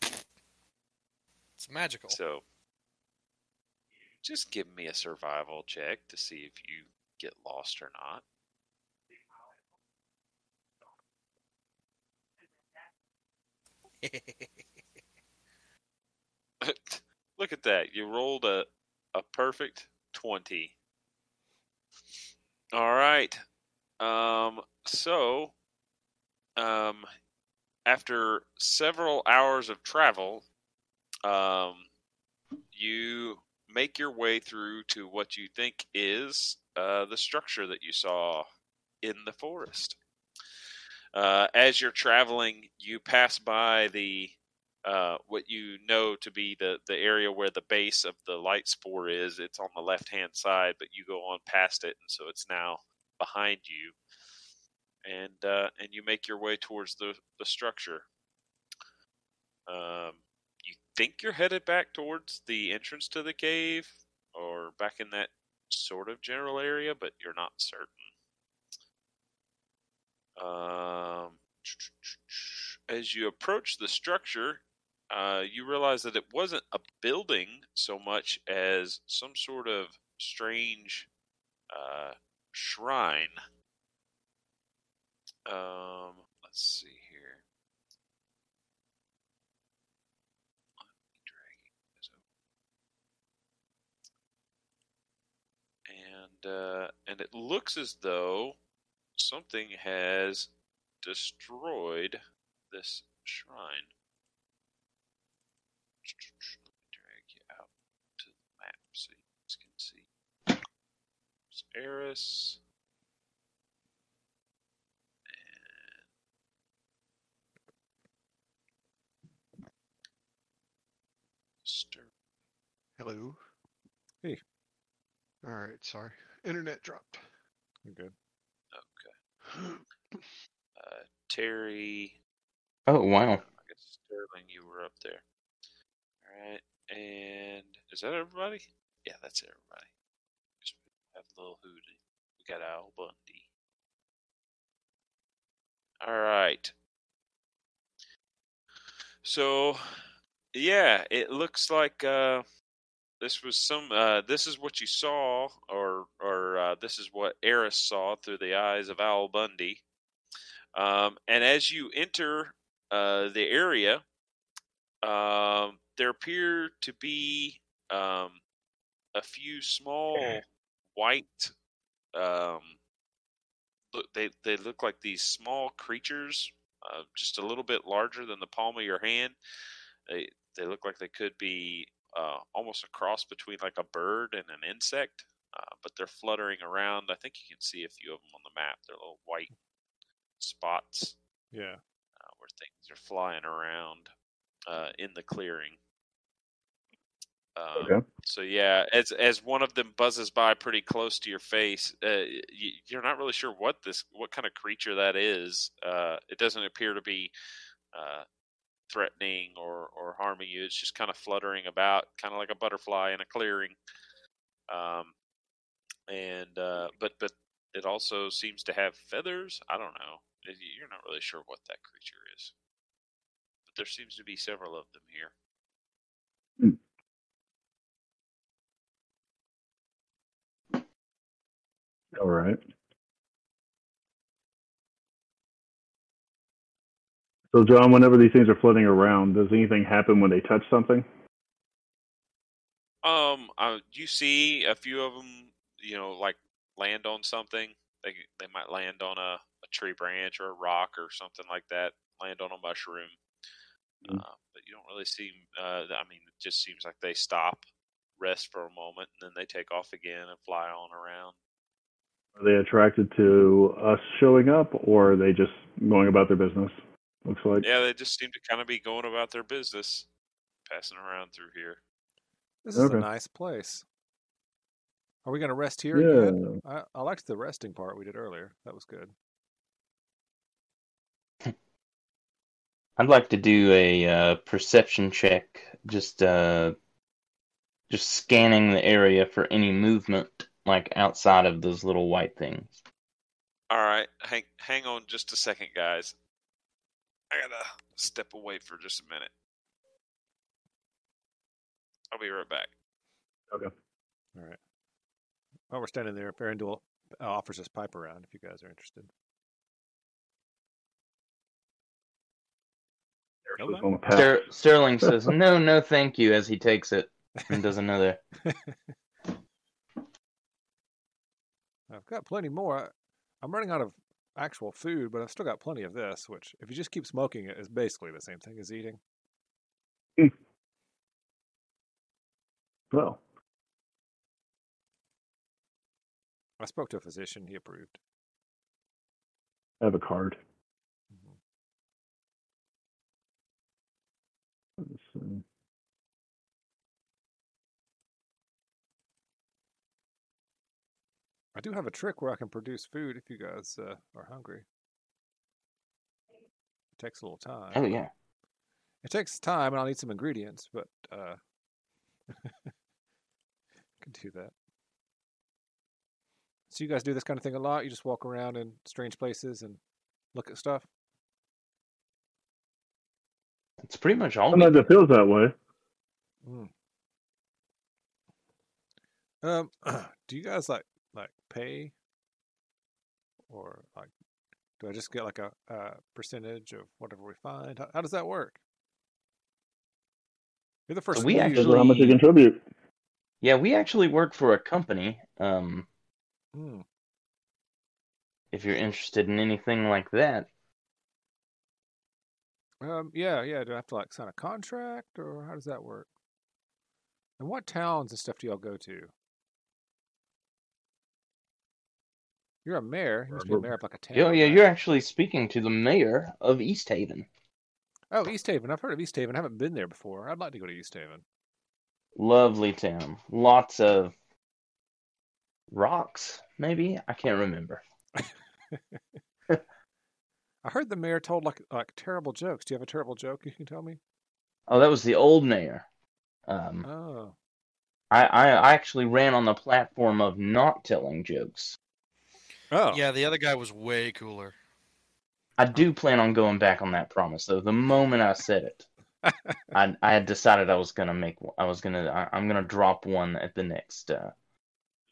It's magical. So, just give me a survival check to see if you get lost or not. Look at that. You rolled a, a perfect 20. All right. Um, so, um, after several hours of travel, um, you make your way through to what you think is uh, the structure that you saw in the forest. Uh, as you're traveling, you pass by the uh, what you know to be the, the area where the base of the light spore is. It's on the left hand side, but you go on past it, and so it's now behind you. And uh, and you make your way towards the the structure. Um, you think you're headed back towards the entrance to the cave, or back in that sort of general area, but you're not certain. Um, as you approach the structure, uh, you realize that it wasn't a building so much as some sort of strange uh, shrine. Um, let's see here. And uh, and it looks as though something has destroyed this shrine. Let me drag you out to the map so you guys can see. There's Eris. And Stir. Hello. Hey. All right. Sorry. Internet dropped. You're good. Uh, Terry. Oh wow. I guess Sterling, you were up there. All right, and is that everybody? Yeah, that's everybody. We have Lil Hootie. We got Al Bundy. All right. So, yeah, it looks like uh, this was some. Uh, this is what you saw, or or uh, this is what Eris saw through the eyes of Al Bundy. Um, and as you enter uh, the area, um, there appear to be um, a few small white. Um, look, they they look like these small creatures, uh, just a little bit larger than the palm of your hand. They they look like they could be uh, almost a cross between like a bird and an insect, uh, but they're fluttering around. I think you can see a few of them on the map. They're little white spots Yeah. uh, where things are flying around. uh, in the clearing. Um, Okay. So yeah, as as one of them buzzes by pretty close to your face, uh, you, you're not really sure what this what kind of creature that is. Uh, it doesn't appear to be uh, threatening or or harming you. It's just kind of fluttering about, kind of like a butterfly in a clearing. Um, and uh, but but it also seems to have feathers. I don't know. You're not really sure what that creature is, but there seems to be several of them here. All right. So, John, whenever these things are floating around, does anything happen when they touch something? Um, uh, you see a few of them, you know, like land on something. They they might land on a, a tree branch or a rock or something like that. Land on a mushroom. Mm. Uh, but you don't really see. Uh, I mean, it just seems like they stop, rest for a moment, and then they take off again and fly on around. Are they attracted to us showing up, or are they just going about their business? Looks like. Yeah, they just seem to kind of be going about their business, passing around through here. This is a nice place. Are we going to rest here Yeah. again? I, I liked the resting part we did earlier. That was good. I'd like to do a uh, perception check, just uh, just scanning the area for any movement, like outside of those little white things. All right, hang hang on just a second, guys. I gotta step away for just a minute. I'll be right back. Okay. All right. While we're standing there, Farandul uh, offers us pipe around if you guys are interested. Just on the path. Ster- Sterling says, "No, no, thank you," as he takes it and does another. I've got plenty more. I'm running out of actual food, but I've still got plenty of this, which, if you just keep smoking it, is basically the same thing as eating. Well, I spoke to a physician; he approved. I have a card. Mhm. Let's see. I do have a trick where I can produce food if you guys uh, are hungry. It takes a little time. Oh yeah, It takes time, and I'll need some ingredients, but uh, can do that. So you guys do this kind of thing a lot. You just walk around in strange places and look at stuff. it's pretty much all. Sometimes it feels that way. Um, do you guys like like pay, or like, do I just get like a, a percentage of whatever we find? How, how does that work? You're the first. we few- Depends on how much you contribute. Yeah, we actually work for a company. Um, Hmm. if you're interested in anything like that, Um, yeah, yeah. Do I have to like sign a contract, or how does that work? And what towns and stuff do y'all go to? You're a mayor. You must be a mayor of like a town. oh yeah, right? you're actually speaking to the mayor of East Haven. Oh, East Haven. I've heard of East Haven. I haven't been there before. I'd like to go to East Haven. Lovely town. Lots of rocks, maybe? I can't remember. I heard the mayor told like like terrible jokes. Do you have a terrible joke you can tell me? Oh, that was the old mayor. Um, Oh, I, I, I actually ran on the platform of not telling jokes. Oh, Yeah, the other guy was way cooler. I do plan on going back on that promise, though. The moment I said it, I, I had decided I was gonna make. I was gonna. I, I'm gonna drop one at the next uh,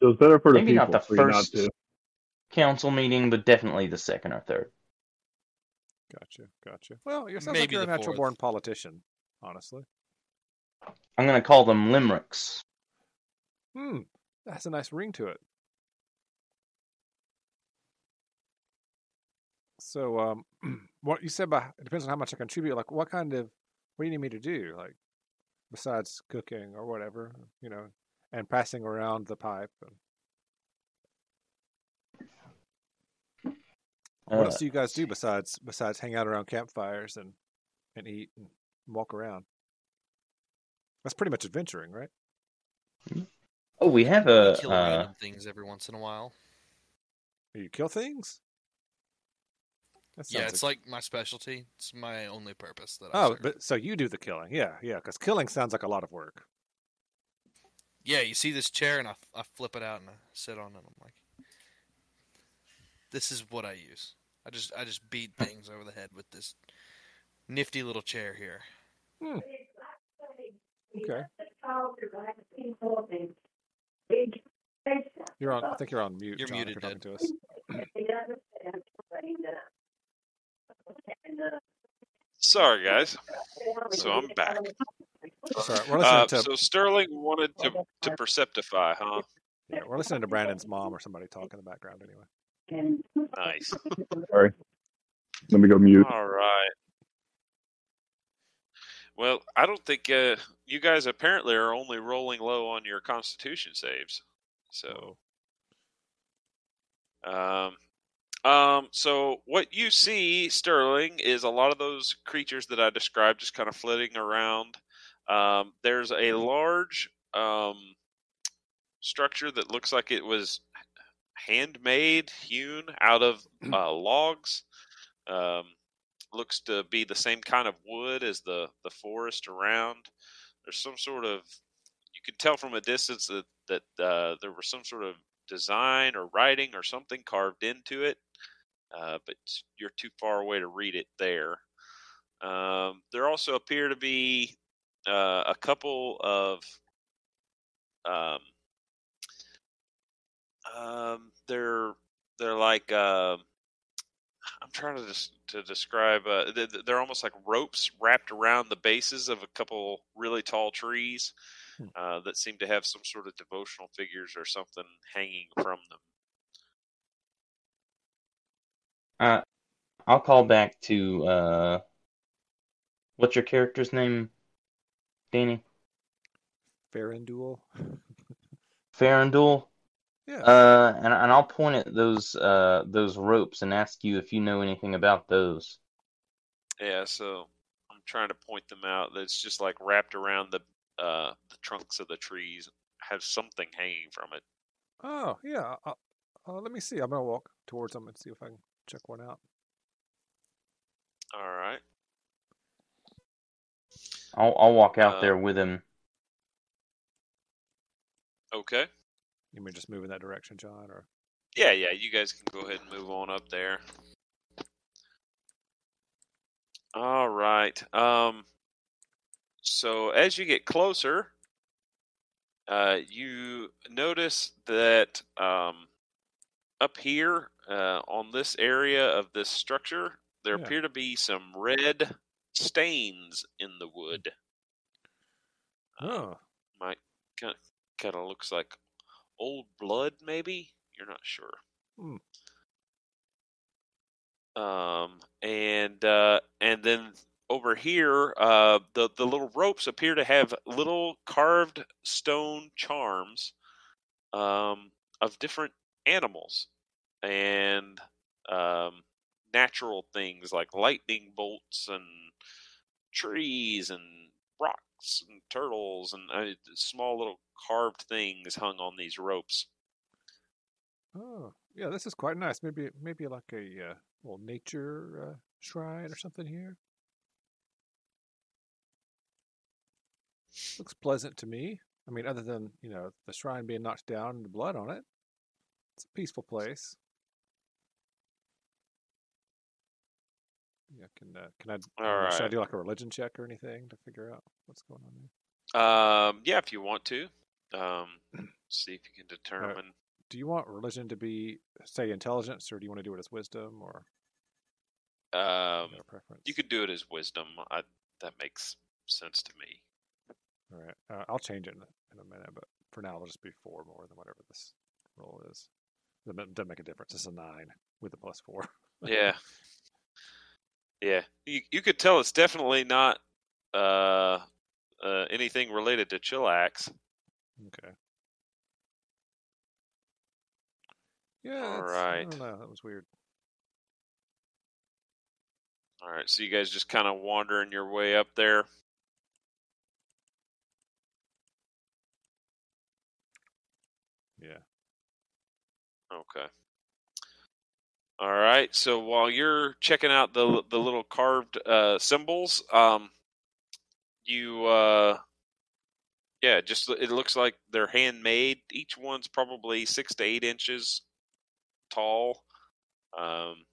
So it's better for the maybe people not the for you not first council meeting, but definitely the second or third. Gotcha, gotcha. Well, you sounds like Maybe you're a natural fourth. born politician. Honestly, I'm gonna call them limericks. hmm, that's a nice ring to it. So, um, what you said about it depends on how much I contribute. Like, what kind of what do you need me to do? Like, besides cooking or whatever, you know, and passing around the pipe. And what Uh, else do you guys do besides besides hang out around campfires and and eat and and walk around. That's pretty much adventuring, right? Oh, we have We a. kill Uh, random things every once in a while. You kill things. That Yeah, it's like my specialty. It's my only purpose that I Oh, serve. but so you do the killing? Yeah, yeah. Because killing sounds like a lot of work. Yeah, you see this chair, and I, I flip it out and I sit on it. I'm like, this is what I use. I just I just beat things over the head with this nifty little chair here. Hmm. Okay. You're on. I think you're on mute. You're John, if muted, you're talking to us. Sorry, guys. So I'm back. Sorry, we're listening Uh, to so Sterling wanted to to perceptify, huh? yeah, we're listening to Brandon's mom or somebody talk in the background anyway. Nice. Sorry. Let me go mute. All right. Well, I don't think uh, you guys apparently are only rolling low on your Constitution saves. So, um, um, so what you see, Sterling, is a lot of those creatures that I described just kind of flitting around. Um, there's a large um, structure that looks like it was handmade, hewn out of uh, logs. Um, looks to be the same kind of wood as the the forest around. There's some sort of you can tell from a distance that that uh, there was some sort of design or writing or something carved into it, uh, but you're too far away to read it there. Um, there also appear to be uh, a couple of um, um, they're they're like um I'm trying to des- to describe. Uh, th- th- they're almost like ropes wrapped around the bases of a couple really tall trees. Uh, that seem to have some sort of devotional figures or something hanging from them. uh, I'll call back to. Uh, what's your character's name, Danny? Farandul. Farandul. Yeah. Uh, and and I'll point at those uh those ropes and ask you if you know anything about those. Yeah, so I'm trying to point them out. That's just like wrapped around the uh, the trunks of the trees, have something hanging from it. oh, yeah. Uh, uh, let me see. I'm gonna walk towards them and see if I can check one out. All right. I'll I'll walk out Uh, there with him. Okay. You may just move in that direction, John, or Yeah, yeah. You guys can go ahead and move on up there. All right. Um. So as you get closer, uh, you notice that um, up here uh, on this area of this structure, there Yeah. appear to be some red stains in the wood. oh, Might kind of, kind of looks like old blood, maybe. You're not sure. Hmm. Um, and uh, and then over here, uh, the the little ropes appear to have little carved stone charms, um, of different animals and um, natural things like lightning bolts and trees and rocks and turtles and uh, small little carved things hung on these ropes. oh, yeah. This is quite nice. Maybe maybe like a uh, little nature uh, shrine or something here. Looks pleasant to me. I mean, other than you know the shrine being knocked down and the blood on it, it's a peaceful place. Yeah, can uh, can I? All uh, Should I do like a religion check or anything to figure out what's going on there? Um, yeah, if you want to, um, see if you can determine. Do you want religion to be say intelligence, or do you want to do it as wisdom, or Um, you you could do it as wisdom. I, that makes sense to me. All right, uh, I'll change it in a, in a minute, but for now, it'll just be four more than whatever this roll is. It doesn't make a difference. It's a nine with a plus four. Yeah, yeah. You you could tell it's definitely not uh, uh anything related to chillax. Okay. Yeah. All don't know. That was weird. All right, so you guys just kind of wandering your way up there. Yeah. Okay. All right. So while you're checking out the the little carved uh, symbols, um, you uh, yeah, just it looks like they're handmade. Each one's probably six to eight inches tall. Um,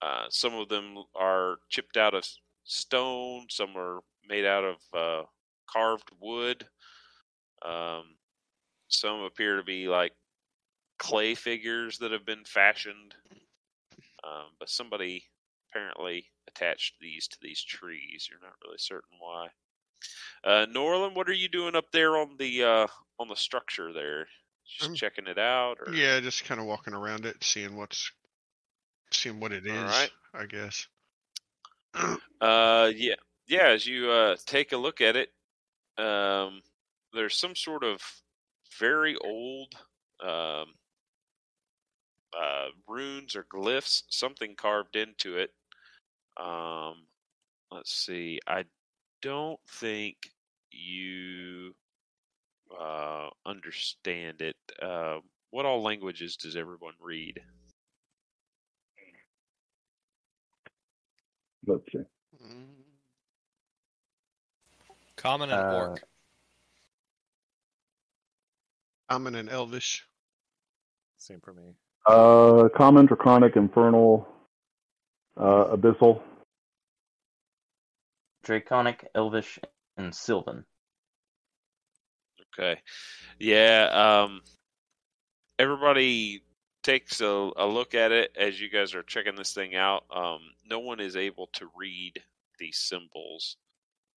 uh, some of them are chipped out of stone. Some are made out of uh, carved wood. Um, some appear to be like clay figures that have been fashioned. Um, but somebody apparently attached these to these trees. You're not really certain why. Uh, Norland, what are you doing up there on the uh, on the structure there? Just Um, checking it out, or Yeah, just kind of walking around it, seeing what's, seeing what it is. All right. I guess. Uh, yeah, yeah. As you uh, take a look at it, um, there's some sort of very old um, uh, runes or glyphs, something carved into it. Um, let's see. I don't think you uh, understand it. Uh, what all languages does everyone read? Let's see. Mm, Common and Uh, orc. I'm in Elvish. Same for me. Uh, common, draconic, infernal, uh, abyssal. Draconic, Elvish, and Sylvan. Okay. Yeah, um everybody takes a, a look at it as you guys are checking this thing out. Um no one is able to read these symbols.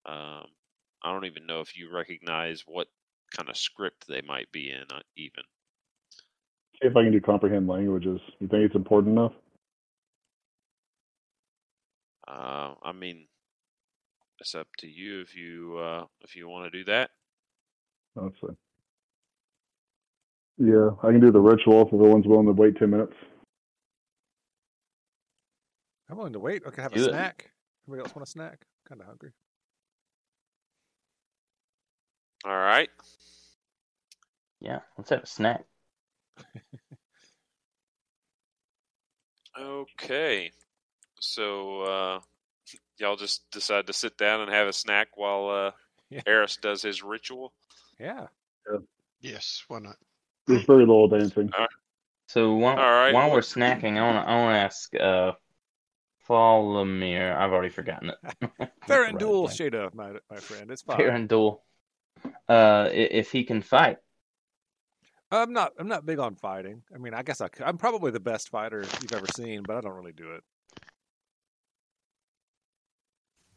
Um I don't even know if you recognize what kind of script they might be in uh, even. See if I can do comprehend languages. You think it's important enough? Uh I mean it's up to you if you uh if you want to do that. Let's see. Yeah, I can do the ritual if everyone's willing to wait 10 minutes. I'm willing to wait. Okay, have a Do it. snack. Anybody else want a snack? Kind of hungry. All right. Yeah, let's have a snack. Okay. So uh y'all just decide to sit down and have a snack while uh Yeah. Eris does his ritual. Yeah. Yes, why not? There's very little dancing. So while, All right, while we're snacking, I want to I want to ask uh, Falamir. I've already forgotten it. Fair and Right, dual. Shada, my my friend. It's fine. Farandul. Uh, if he can fight, I'm not. I'm not big on fighting. I mean, I guess I could. I'm probably the best fighter you've ever seen, but I don't really do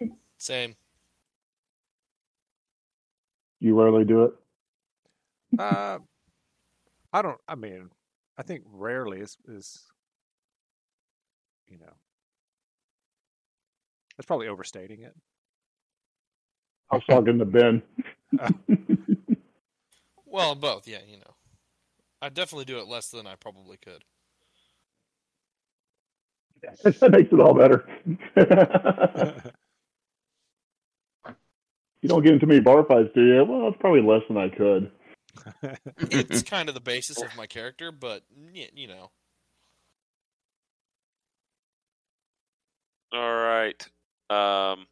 it. Same. You rarely do it. Uh, I don't. I mean, I think rarely is is. You know, that's probably overstating it. I was talking to Ben. Well, both. Yeah, you know. I definitely do it less than I probably could. that makes it all better. you don't get into many bar fights, do you? Well, it's probably less than I could. It's kind of the basis of my character, but you know. All right. Um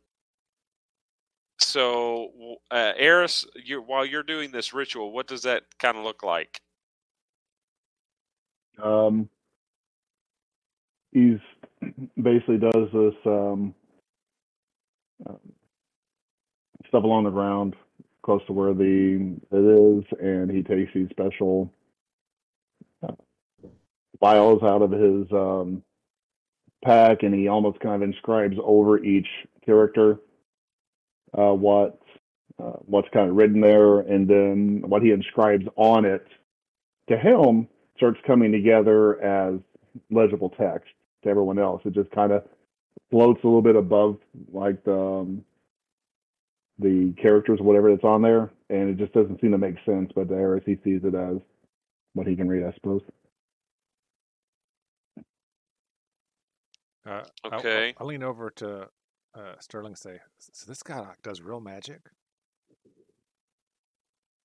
so uh Eris, you while you're doing this ritual, what does that kind of look like? Um, he's basically does this um, um, stuff along the ground close to where the it is, and he takes these special uh, vials out of his um, pack, and he almost kind of inscribes over each character uh, what uh, what's kind of written there, and then what he inscribes on it to him starts coming together as legible text to everyone else. It just kind of floats a little bit above like the um, the characters, whatever that's on there, and it just doesn't seem to make sense. But the RSC sees it as what he can read, I suppose. Uh, I- I- Okay. I, lean over to uh, Sterling. and Say, so this guy does real magic.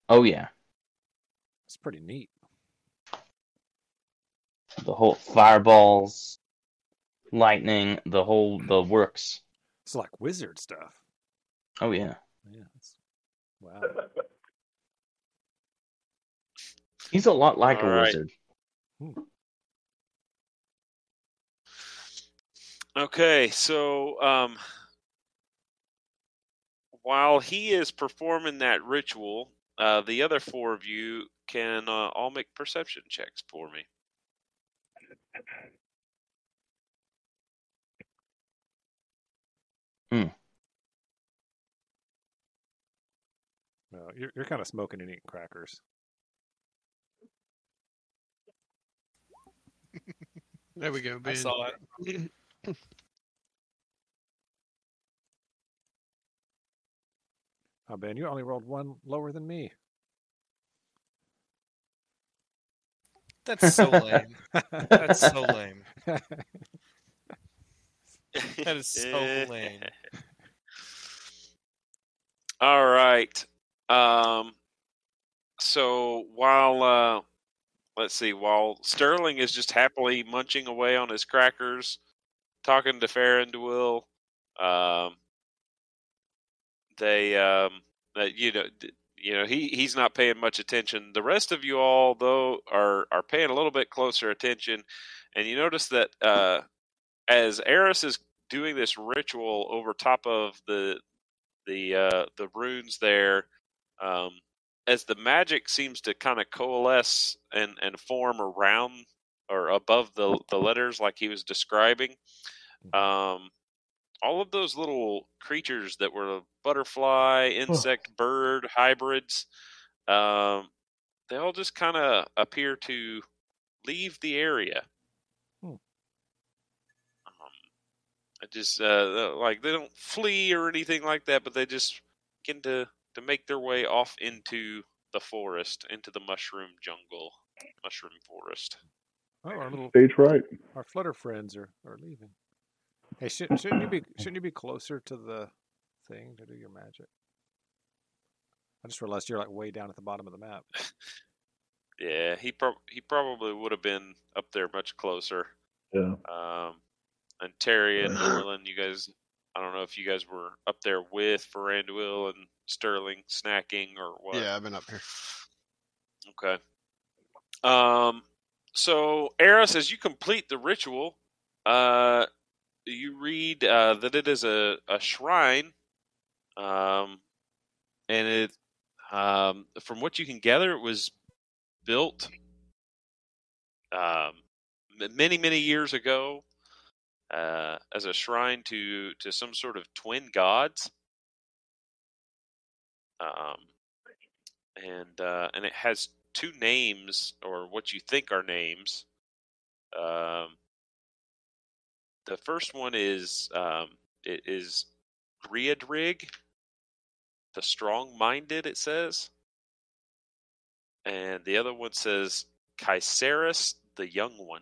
Oh yeah, It's pretty neat. The whole fireballs, lightning, the whole the works. It's like wizard stuff. Oh yeah, Yeah. It's, wow. he's a lot like All a right. wizard. Okay, so um, while he is performing that ritual, uh, the other four of you can uh, all make perception checks for me. Hmm. No, you're you're kind of smoking and eating crackers. There we go, Ben. I Ben. saw it. Oh, Ben, you only rolled one lower than me. That's so lame. That's so lame. That is so lame. All right. Um, so while uh, let's see, while Sterling is just happily munching away on his crackers, talking to Farandul, um, they um, uh, you know you know he he's not paying much attention. The rest of you all though are are paying a little bit closer attention, and you notice that uh, as Eris is doing this ritual over top of the the uh, the runes there, um, as the magic seems to kind of coalesce and, and form around or above the the letters, like he was describing. Um, all of those little creatures that were butterfly, insect, bird hybrids, um, they all just kind of appear to leave the area. Hmm. Um, I just uh, like they don't flee or anything like that, but they just begin to to make their way off into the forest, into the mushroom jungle, mushroom forest. Oh, our little Stage right. our flutter friends are, are leaving. Hey, should, shouldn't you be shouldn't you be closer to the thing to do your magic? I just realized you're like way down at the bottom of the map. Yeah, he prob he probably would have been up there much closer. Yeah. Um, and Terry and Norland, you guys, I don't know if you guys were up there with Farandul and Sterling snacking or what. Yeah, I've been up here. Okay. Um. So, Eris, as you complete the ritual, uh, you read uh, that it is a, a shrine, um, and it, um, from what you can gather, it was built um, many many years ago uh, as a shrine to to some sort of twin gods. Um, and uh, and it has two names or what you think are names. The first one is um, it is Griadrig, the strong-minded. It says, and the other one says Caesaris, the young one.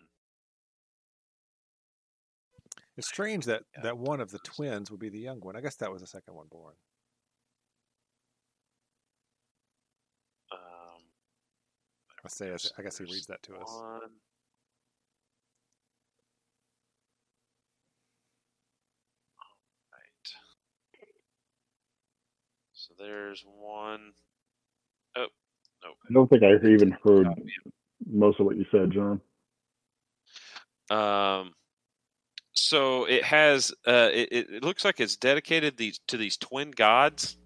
It's strange that that one of the twins would be the young one. I guess that was the second one born. Um, I say, I guess he reads that to us. one. Right. So there's one. Oh, no. I don't think I even heard most of what you said, John. Um, so it has. Uh, it, it it looks like it's dedicated these to these twin gods.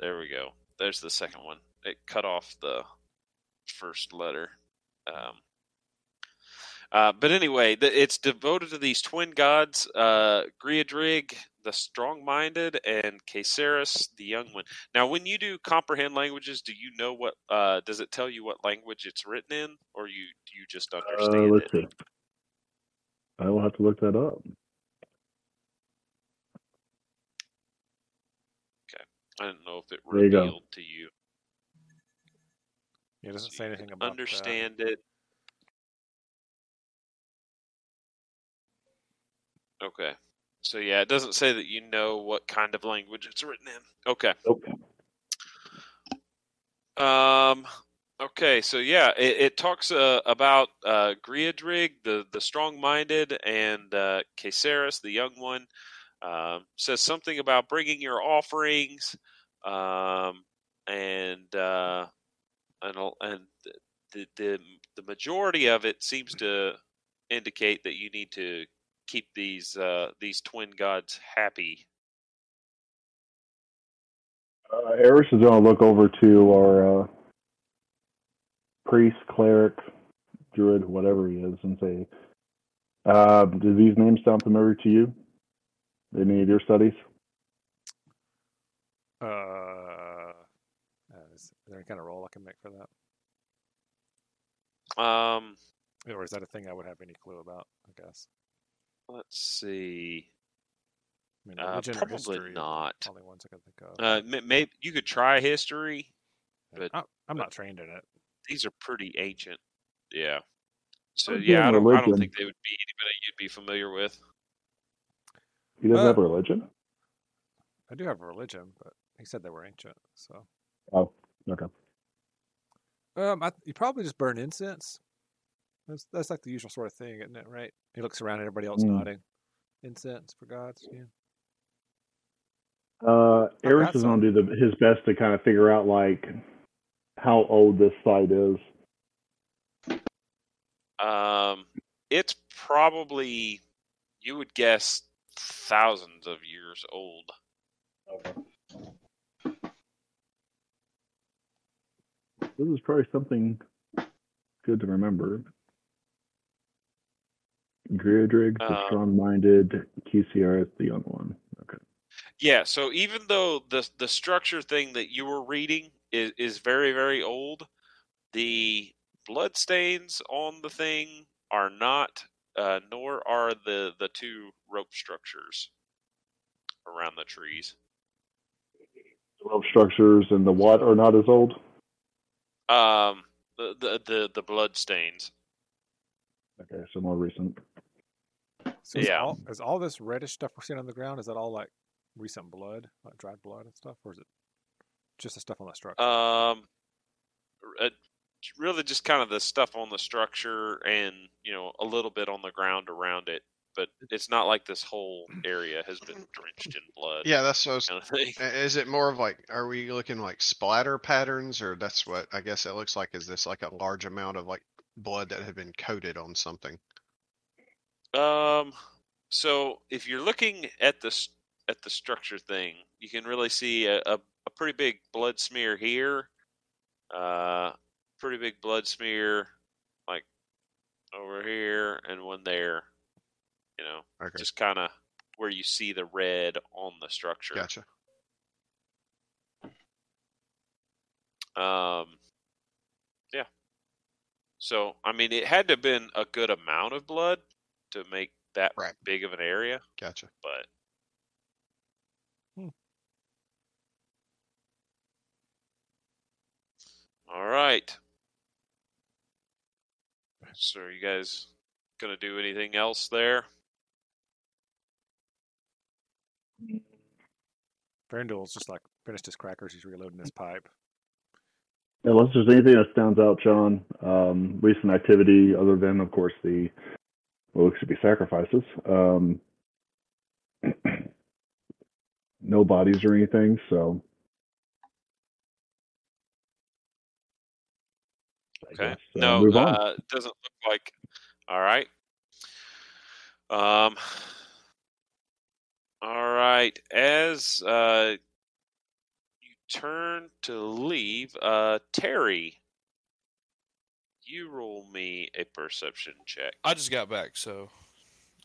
There we go. There's the second one. It cut off the first letter. Um, uh, but anyway, the, it's devoted to these twin gods: uh, Griadrig, the strong-minded, and Caesaris, the young one. Now, when you do comprehend languages, do you know what? Uh, does it tell you what language it's written in, or you do you just Uh, understand let's it? see. I will have to look that up. Okay, I didn't know if it There you go. revealed to you. It doesn't so say anything could about that. understand it. Okay. So yeah, it doesn't say that you know what kind of language it's written in. Okay. Okay. Um. Okay. So yeah, it, it talks uh, about uh, Griadrig, the the strong-minded, and uh, Caesaris, the young one. Um, says something about bringing your offerings, um, and uh, and and the the the majority of it seems to indicate that you need to keep these uh, these twin gods happy. Uh, Eris is going to look over to our uh, priest, cleric, druid, whatever he is, and say, uh, "Do these names sound familiar to you? Any of your studies?" Uh, uh, is there any kind of role I can make for that? Um, Or is that a thing I would have any clue about? I guess. Let's see. I mean, Uh, probably history not. the Only ones I can think of. Uh, may- maybe you could try history. But- I- I'm but- not trained in it. These are pretty ancient. Yeah. So I'm yeah, I don't. I don't think they would be anybody you'd be familiar with. He doesn't Uh, have a religion. I do have a religion, but he said they were ancient. So, Oh, okay. um, I, you probably just burn incense. That's that's like the usual sort of thing, isn't it? Right? He looks around, everybody else Mm. nodding. Incense for gods. Yeah. Uh, I've Eris is going to do the, his best to kind of figure out like how old this site is. Um, it's probably you would guess thousands of years old. This is probably something good to remember. Griadrig, the Uh, strong-minded, QCR, is the young one. Okay. Yeah, so even though the the structure thing that you were reading is is very very old, the bloodstains on the thing are not, uh, nor are the the two rope structures around the trees. The rope structures and the what are not as old. Um, the the the, the blood stains. Okay, so more recent. So is Yeah. all, is all this reddish stuff we're seeing on the ground? Is that all like recent blood, like dried blood and stuff, or is it just the stuff on the structure? Um, uh, really just kind of the stuff on the structure and you know a little bit on the ground around it, but it's not like this whole area has been drenched in blood. Yeah, that's what I was kind of thing. Is it more of like, are we looking like splatter patterns, or that's what I guess it looks like? Is this like a large amount of like blood that had been coated on something? Um, so if you're looking at the at the structure thing, you can really see a, a, a pretty big blood smear here. Uh, pretty big blood smear, like over here, and one there. You know, Okay, just kind of where you see the red on the structure. gotcha. Um, yeah. So I mean, it had to have been a good amount of blood to make that Right. big of an area, Gotcha. but. Hmm. All right. So, are you guys gonna do anything else there? Farandul's just like finished his crackers. He's reloading his pipe. Unless there's anything that stands out, John, um, recent activity other than, of course, the looks to be sacrifices. Um, no bodies or anything, so. Okay. guess, uh, no, uh, it doesn't look like. All right. Um. All right. As uh, you turn to leave, uh, Terry, you roll me a perception check. I just got back, so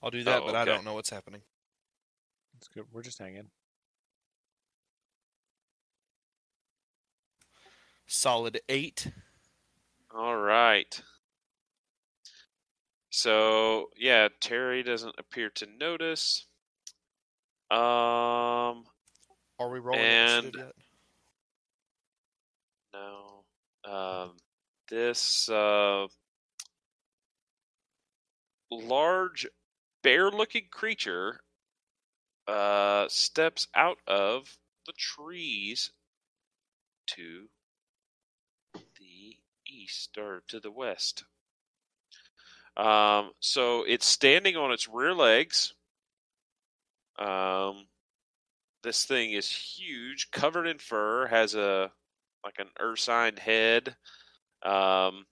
I'll do that, Oh, but I don't know what's happening. It's good. We're just hanging. Solid eight. All right. So yeah, Terry doesn't appear to notice. Um. Are we rolling And- initiative yet? No. Um, this uh, large bear-looking creature uh, steps out of the trees to the east or to the west. Um, so it's standing on its rear legs. Um, this thing is huge, covered in fur, has a like an ursine head, um,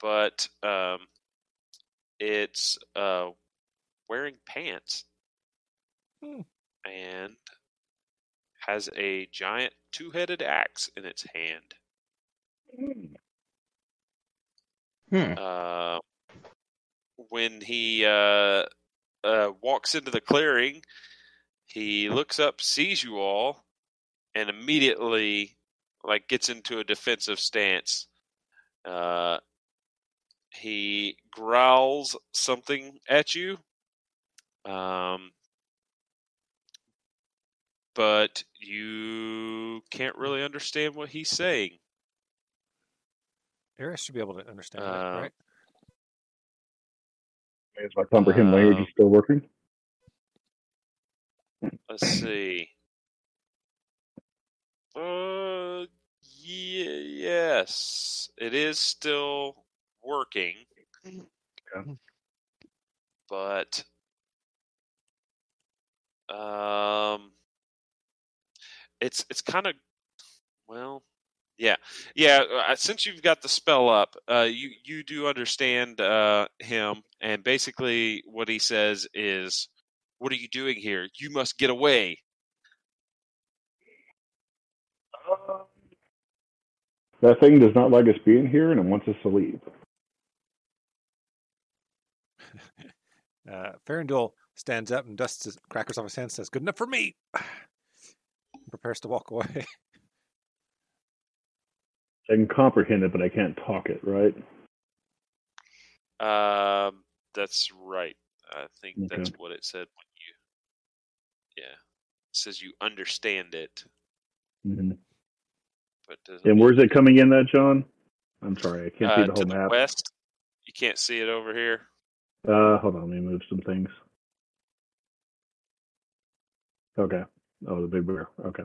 but um, it's uh, wearing pants Hmm. and has a giant two-headed axe in its hand. Hmm. Uh, when he uh, uh, walks into the clearing, he looks up, sees you all, and immediately like gets into a defensive stance. Uh, he growls something at you, um, but you can't really understand what he's saying. Eris should be able to understand that, Uh, right? Is my comprehend language Um, is still working? Let's see. Uh, ye- yes, it is still working. Okay. But um it's it's kind of well, yeah. Yeah, uh, since you've got the spell up, uh you you do understand uh him and basically what he says is what are you doing here? You must get away. That thing does not like us being here and it wants us to leave. Uh, Farandul stands up and dusts his crackers off his hand and says, Good enough for me. Prepares to walk away. I can comprehend it, but I can't talk it, right? Um, that's right. I think Okay. that's what it said when you. Yeah, it says you understand it, hmm but And where's it coming in, that John? I'm sorry, I can't see uh, the to whole the map. west? You can't see it over here. Uh, hold on, let me move some things. Okay. Oh, the big bear. Okay.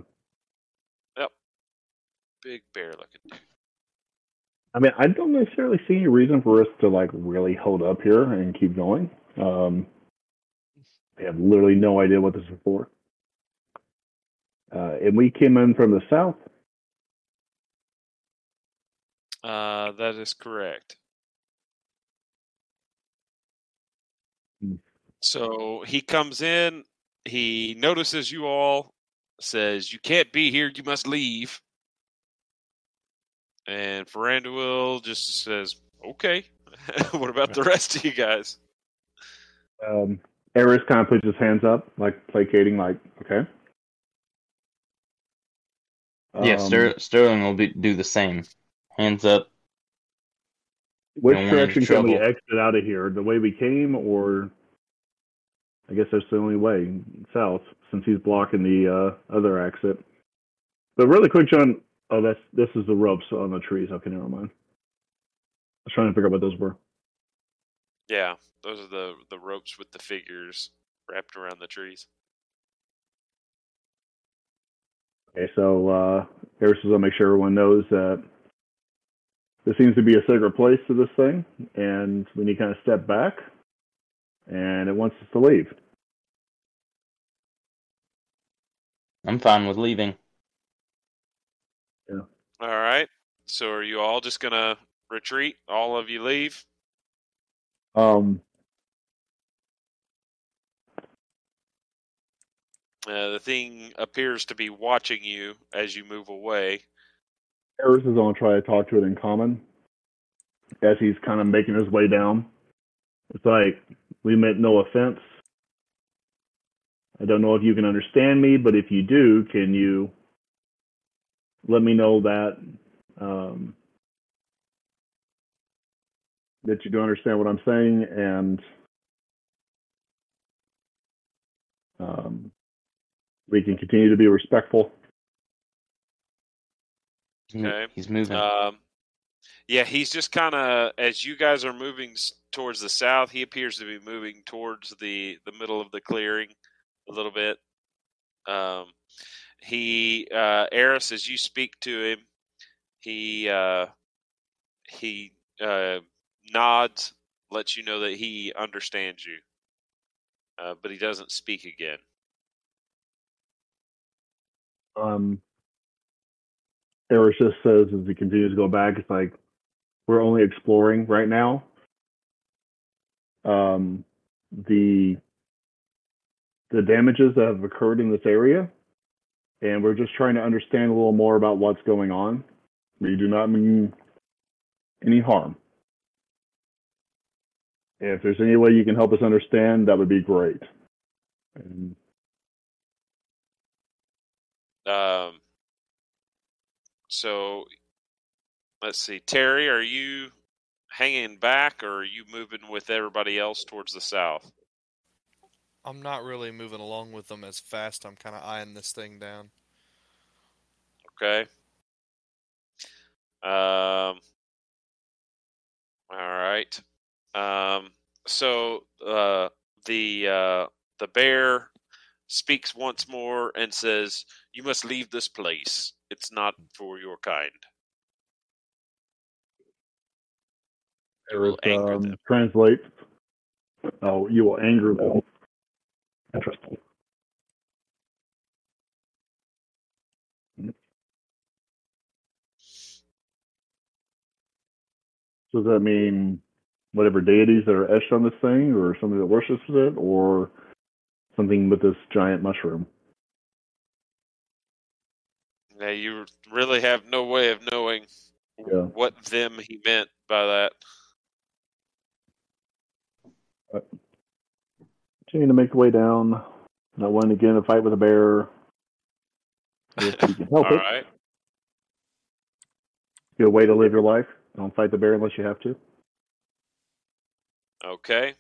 Yep. Big bear looking dude. I mean, I don't necessarily see any reason for us to like really hold up here and keep going. Um, I have literally no idea what this is for. Uh, and we came in from the south. Uh, that is correct. Hmm. So he comes in, he notices you all, says, You can't be here, you must leave. And Farandul just says, Okay. what about the rest of you guys? Um, Eris kind of puts his hands up, like placating, like, okay. yeah, Um, Ster- Sterling will be, do the same. Hands up. Which Don't direction can we exit out of here? The way we came, or I guess that's the only way south, since he's blocking the uh, other exit. But really quick, John. Oh, that's this is the ropes on the trees. Okay, never mind. I was trying to figure out what those were. Yeah, those are the, the ropes with the figures wrapped around the trees. Okay, so uh, Eris is gonna make sure everyone knows that there seems to be a sacred place to this thing, and we need to kind of step back, and it wants us to leave. I'm fine with leaving. Yeah. All right. So are you all just going to retreat? All of you leave? Um, Uh, the thing appears to be watching you as you move away. Eris is going to try to talk to it in common as he's kind of making his way down. It's like, we meant no offense. I don't know if you can understand me, but if you do, can you let me know that um, that you do understand what I'm saying and um, we can continue to be respectful. He's mo- Okay. He's moving. Um, Yeah, he's just kind of as you guys are moving towards the south. He appears to be moving towards the the middle of the clearing a little bit. Um, he uh, Eris, as you speak to him, he uh, he uh, nods, lets you know that he understands you, uh, but he doesn't speak again. Um, Eris just says as he continues to go back, it's like we're only exploring right now. Um, the the damages that have occurred in this area, and we're just trying to understand a little more about what's going on. We do not mean any harm. If there's any way you can help us understand, that would be great. And Um, so let's see, Terry, are you hanging back, or are you moving with everybody else towards the south? I'm not really moving along with them as fast. I'm kind of eyeing this thing down. Okay. Um. All right. Um. So uh, the uh, the bear speaks once more and says, "You must leave this place. It's not for your kind." You will anger um, them. translates. Oh, you will anger them. Interesting. So does that mean whatever deities that are etched on this thing, or somebody that worships it, or something with this giant mushroom? Now you really have no way of knowing Yeah. what them he meant by that. Continue to make the way down. Not wanting to get in a fight with a bear. If you can help All it. right. Good way to live your life. Don't fight the bear unless you have to. Okay.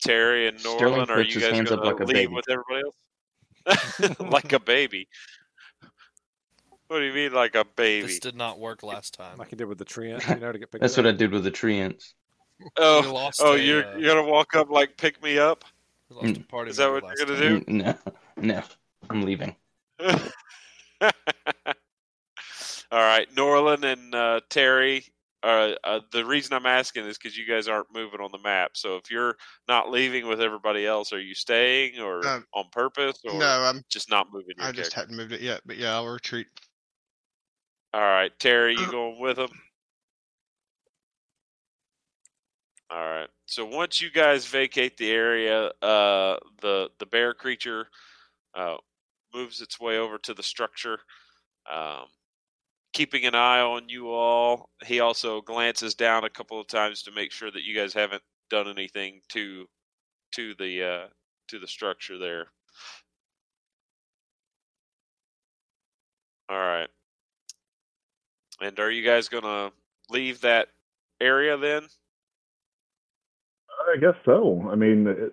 Terry and Sterling Norland, are you guys going up to leave baby. with everybody else? like a baby. What do you mean, like a baby? This did not work last time. like he did with the treant, you know, to get picked That's up. what I did with the treants. We Oh, lost oh, a, you're uh, you're gonna walk up like pick me up? we lost a party Is that member what you're gonna time. do? Mm, No, no, I'm leaving. All right, Norlin and uh, Terry. Uh, uh, the reason I'm asking is because you guys aren't moving on the map. So if you're not leaving with everybody else, are you staying or Um, on purpose or No, I'm. just not moving your I just character? hadn't moved it yet, but yeah, I'll retreat. All right, Terry, you going with them? All right. So once you guys vacate the area, uh, the the bear creature uh, moves its way over to the structure, um, keeping an eye on you all. He also glances down a couple of times to make sure that you guys haven't done anything to to the uh, to the structure there. All right. And are you guys gonna leave that area then? I guess so. I mean, it,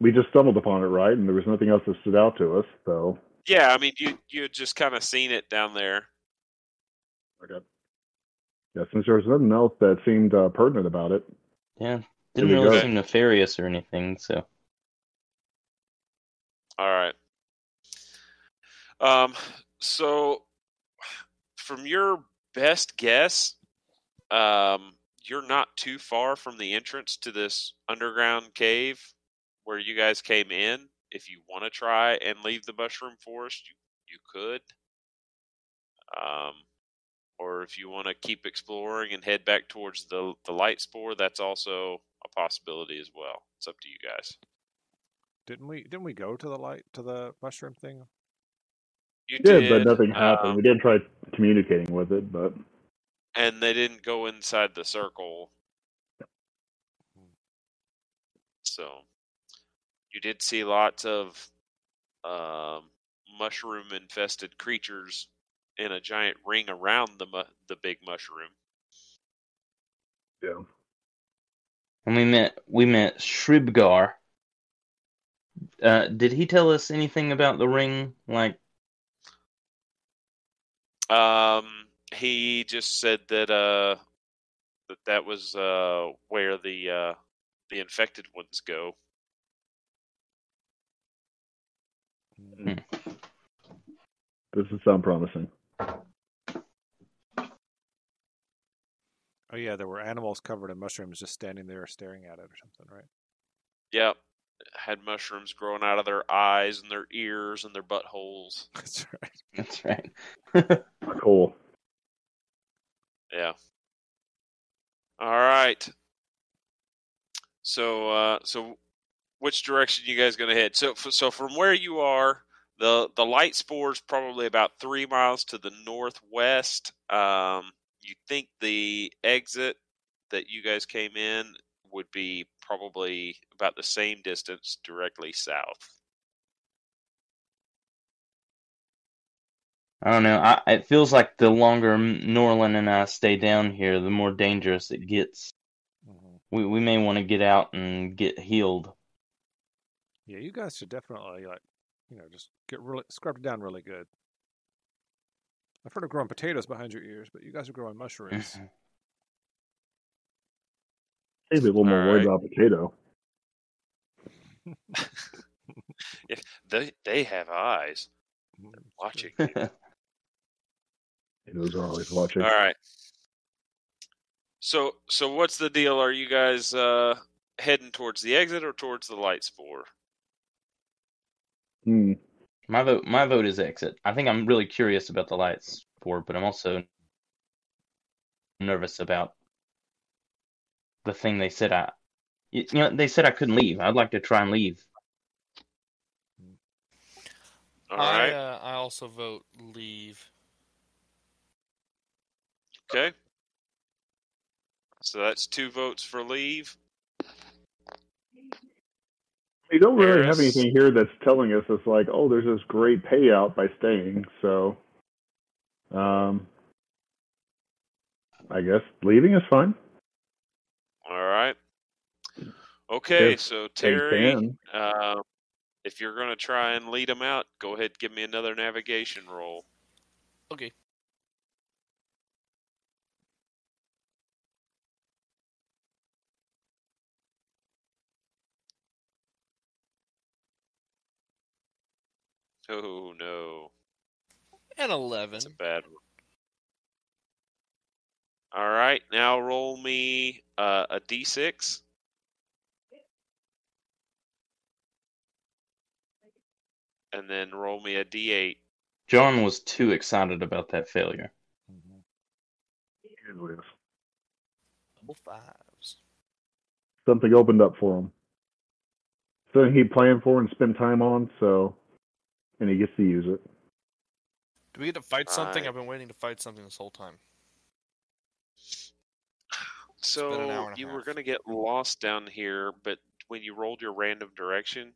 we just stumbled upon it, right? And there was nothing else that stood out to us. So, Yeah, I mean you you had just kind of seen it down there. okay. yeah, since there was nothing else that seemed uh, pertinent about it, Yeah, didn't really go. seem nefarious or anything. So All right. Um. So, from your best guess, um, you're not too far from the entrance to this underground cave where you guys came in. If you want to try and leave the mushroom forest, you you could. Um, or if you want to keep exploring and head back towards the the light spore, that's also a possibility as well. It's up to you guys. Didn't we? Didn't we go to the light to the mushroom thing? You did, did, but nothing happened. um, we did try communicating with it, but and they didn't go inside the circle. So you did see lots of um, mushroom infested creatures in a giant ring around the mu- the big mushroom. yeah. And we met, we met Shribgar. Uh, did he tell us anything about the ring? Like, Um, he just said that uh that that was uh where the uh the infected ones go. Hmm. This does sound promising. Oh yeah, there were animals covered in mushrooms just standing there staring at it or something, right? Yep. Had mushrooms growing out of their eyes and their ears and their buttholes. That's right. That's right. Cool. Yeah. All right. So, uh, so which direction you guys going to head? So, f- so from where you are, the the light spore is probably about three miles to the northwest. Um, you think the exit that you guys came in would be probably about the same distance directly south. I don't know. I, it feels like the longer Norlin and I stay down here, the more dangerous it gets. Mhm. We we may want to get out and get healed. Yeah, you guys should definitely like, you know, just get really scrub it down really good. I've heard of growing potatoes behind your ears, but you guys are growing mushrooms. Maybe a little more worried about potato. If they they have eyes Mhm. watching. Potatoes are always watching. All right. So so what's the deal? Are you guys uh heading towards the exit or towards the light spore? Hmm. my vote my vote is exit. I think I'm really curious about the light spore, but I'm also nervous about the thing they said I you you know they said I couldn't leave. I'd like to try and leave. All I right. uh, I also vote leave. Okay. So that's two votes for leave. We don't really have anything here that's telling us it's like, oh, there's this great payout by staying. So, um, I guess leaving is fine. All right. Okay, If so Terry, uh, if you're going to try and lead them out, go ahead give me another navigation roll. Okay. Oh no, And eleven. that's a bad one. All right, now roll me uh, a d6. And then roll me a d8. John was too excited about that failure. Double fives. Something opened up for him. Something he planned for and spent time on. So, and he gets to use it. Do we get to fight something? Right. I've been waiting to fight something this whole time. Been an So hour and you were going to get lost down here, but when you rolled your random direction,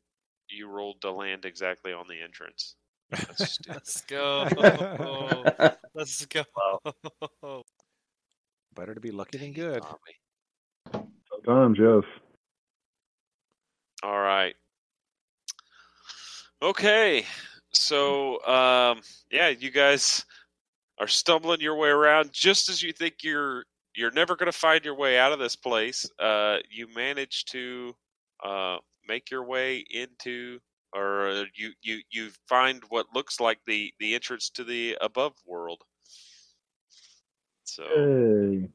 you rolled to land exactly on the entrance. Let's go. Let's go. Better to be lucky than good. Tommy. Sometimes, yes. All right. Okay. So, um, yeah, you guys are stumbling your way around just as you think you're you're never going to find your way out of this place. Uh, you manage to uh, make your way into, or uh, you you you find what looks like the the entrance to the above world. So, Hey.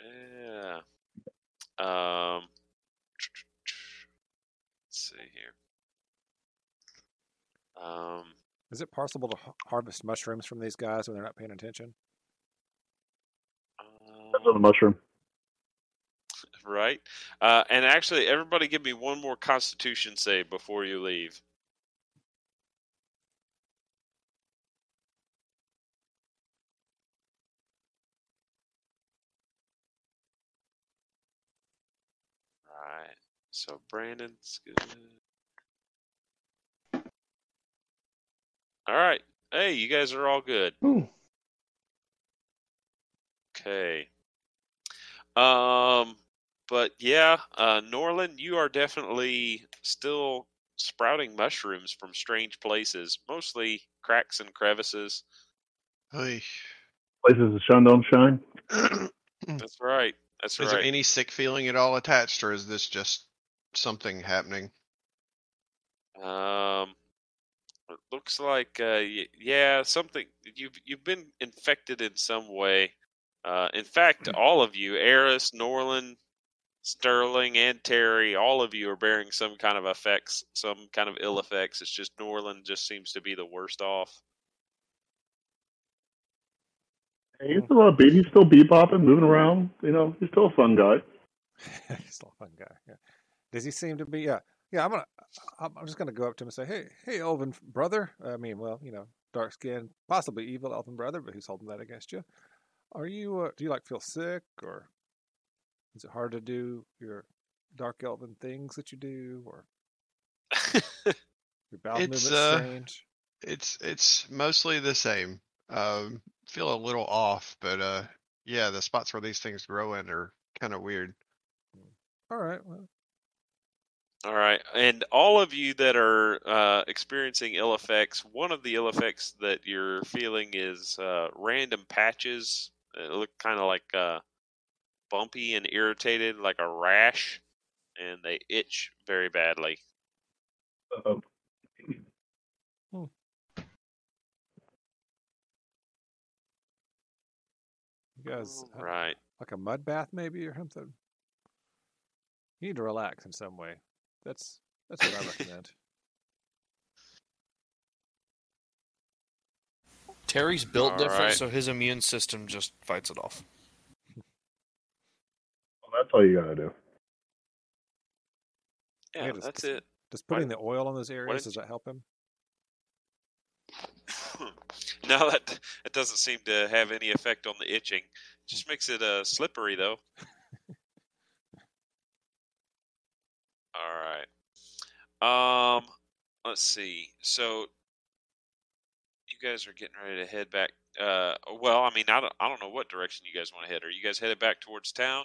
yeah. Um, let's see here. Um, Is it possible to harvest mushrooms from these guys when they're not paying attention? That's on the mushroom. right. Uh, and actually, everybody, give me one more Constitution save before you leave. Right. So Brandon's good. All right. Hey, you guys are all good. Ooh. Okay. Um, but yeah, uh, Norland, you are definitely still sprouting mushrooms from strange places, mostly cracks and crevices. Oy. Places the sun don't shine. That's right. That's Is there any sick feeling at all attached, or is this just something happening? Um, it looks like uh, yeah, something you've you've been infected in some way. Uh, in fact, all of you, Eris, Norland, Sterling, and Terry, all of you are bearing some kind of effects, some kind of ill effects. It's just Norland just seems to be the worst off. Hey, he's still upbeat. He's still bebopping, moving around. You know, he's still a fun guy. He's still a fun guy. Yeah. Does he seem to be? Yeah. Yeah. I'm gonna. I'm I'm just gonna go up to him and say, "Hey, hey, Elven brother. I mean, well, you know, dark skin, possibly evil Elven brother, but who's holding that against you? Are you? Uh, do you like feel sick, or is it hard to do your dark Elven things that you do, or your bowel It's, movements uh, strange? It's it's mostly the same. Um, feel a little off, but uh, yeah, the spots where these things grow in are kind of weird. All right. Well, All right, and all of you that are uh, experiencing ill effects, one of the ill effects that you're feeling is uh, random patches. It looked kind of like uh, bumpy and irritated, like a rash, and they itch very badly. Uh-oh. you guys uh, right. like a mud bath maybe or something. You need to relax in some way. That's that's what I recommend. Terry's built All different, right. so his immune system just fights it off. Well, that's all you gotta do. Yeah, Yeah, just- that's it. Does putting the oil on those areas does that help him? no, that that doesn't seem to have any effect on the itching. Just makes it uh, slippery though. All right. Um, let's see. So you guys are getting ready to head back. Uh, well, I mean, I don't, I don't know what direction you guys want to head. Are you guys headed back towards town?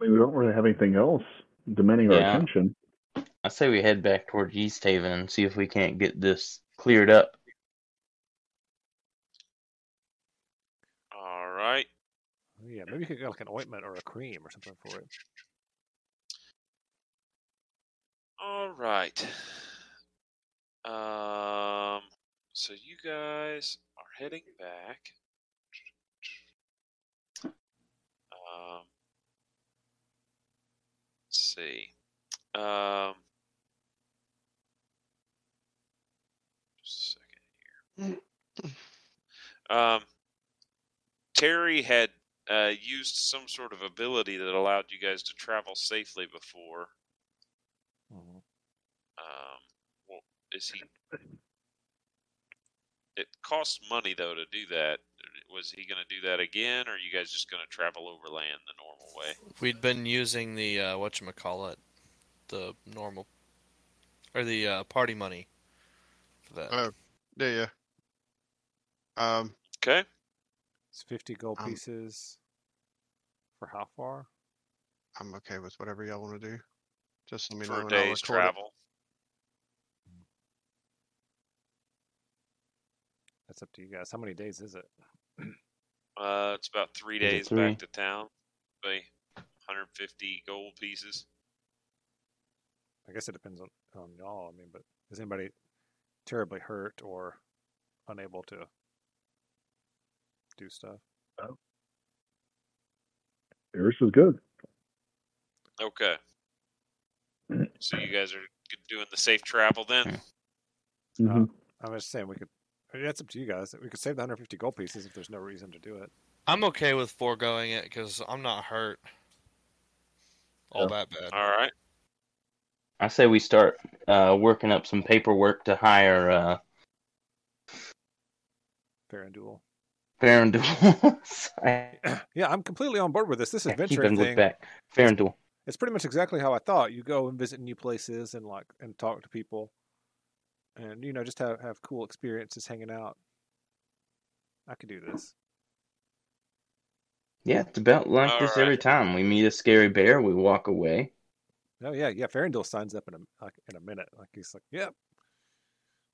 I mean, we don't really have anything else demanding our attention. I say we head back towards East Haven and see if we can't get this cleared up. All right. Oh, Yeah, maybe you could get like an ointment or a cream or something for it. All right. Um, so you guys are heading back. Um, let's see. Um, just a second here. Um, Terry had uh, used some sort of ability that allowed you guys to travel safely before. Mhm. Um, is he? It costs money though to do that. Was he going to do that again, or are you guys just going to travel overland the normal way? We'd been using the uh, what you call it, the normal, or the uh, party money for that. Oh, yeah, yeah. Um, Okay. It's fifty gold Um, pieces for how far? I'm okay with whatever y'all want to do. Just let me know For a and I'll day's record it. That's up to you guys. How many days is it? Uh, it's about three days three? back to town. By 150 gold pieces. I guess it depends on, on y'all. I mean, but is anybody terribly hurt or unable to do stuff? Iris is good. Okay. So you guys are doing the safe travel then? hmm I'm just saying we could. I mean, that's up to you guys. We could save the 150 gold pieces if there's no reason to do it. I'm okay with foregoing it because I'm not hurt all Yeah. that bad. All right. I say we start uh, working up some paperwork to hire uh, Fair and duel. Farandul. Sorry. Yeah, I'm completely on board with this. This Keep adventure and look thing. back. Farandul. It's pretty much exactly how I thought. You go and visit new places and like and talk to people, and you know just have have cool experiences hanging out. I could do this. Yeah, it's about like All this right. every time. We meet a scary bear, we walk away. Oh yeah, yeah. Farandul signs up in a like in a minute. Like he's like, "Yep,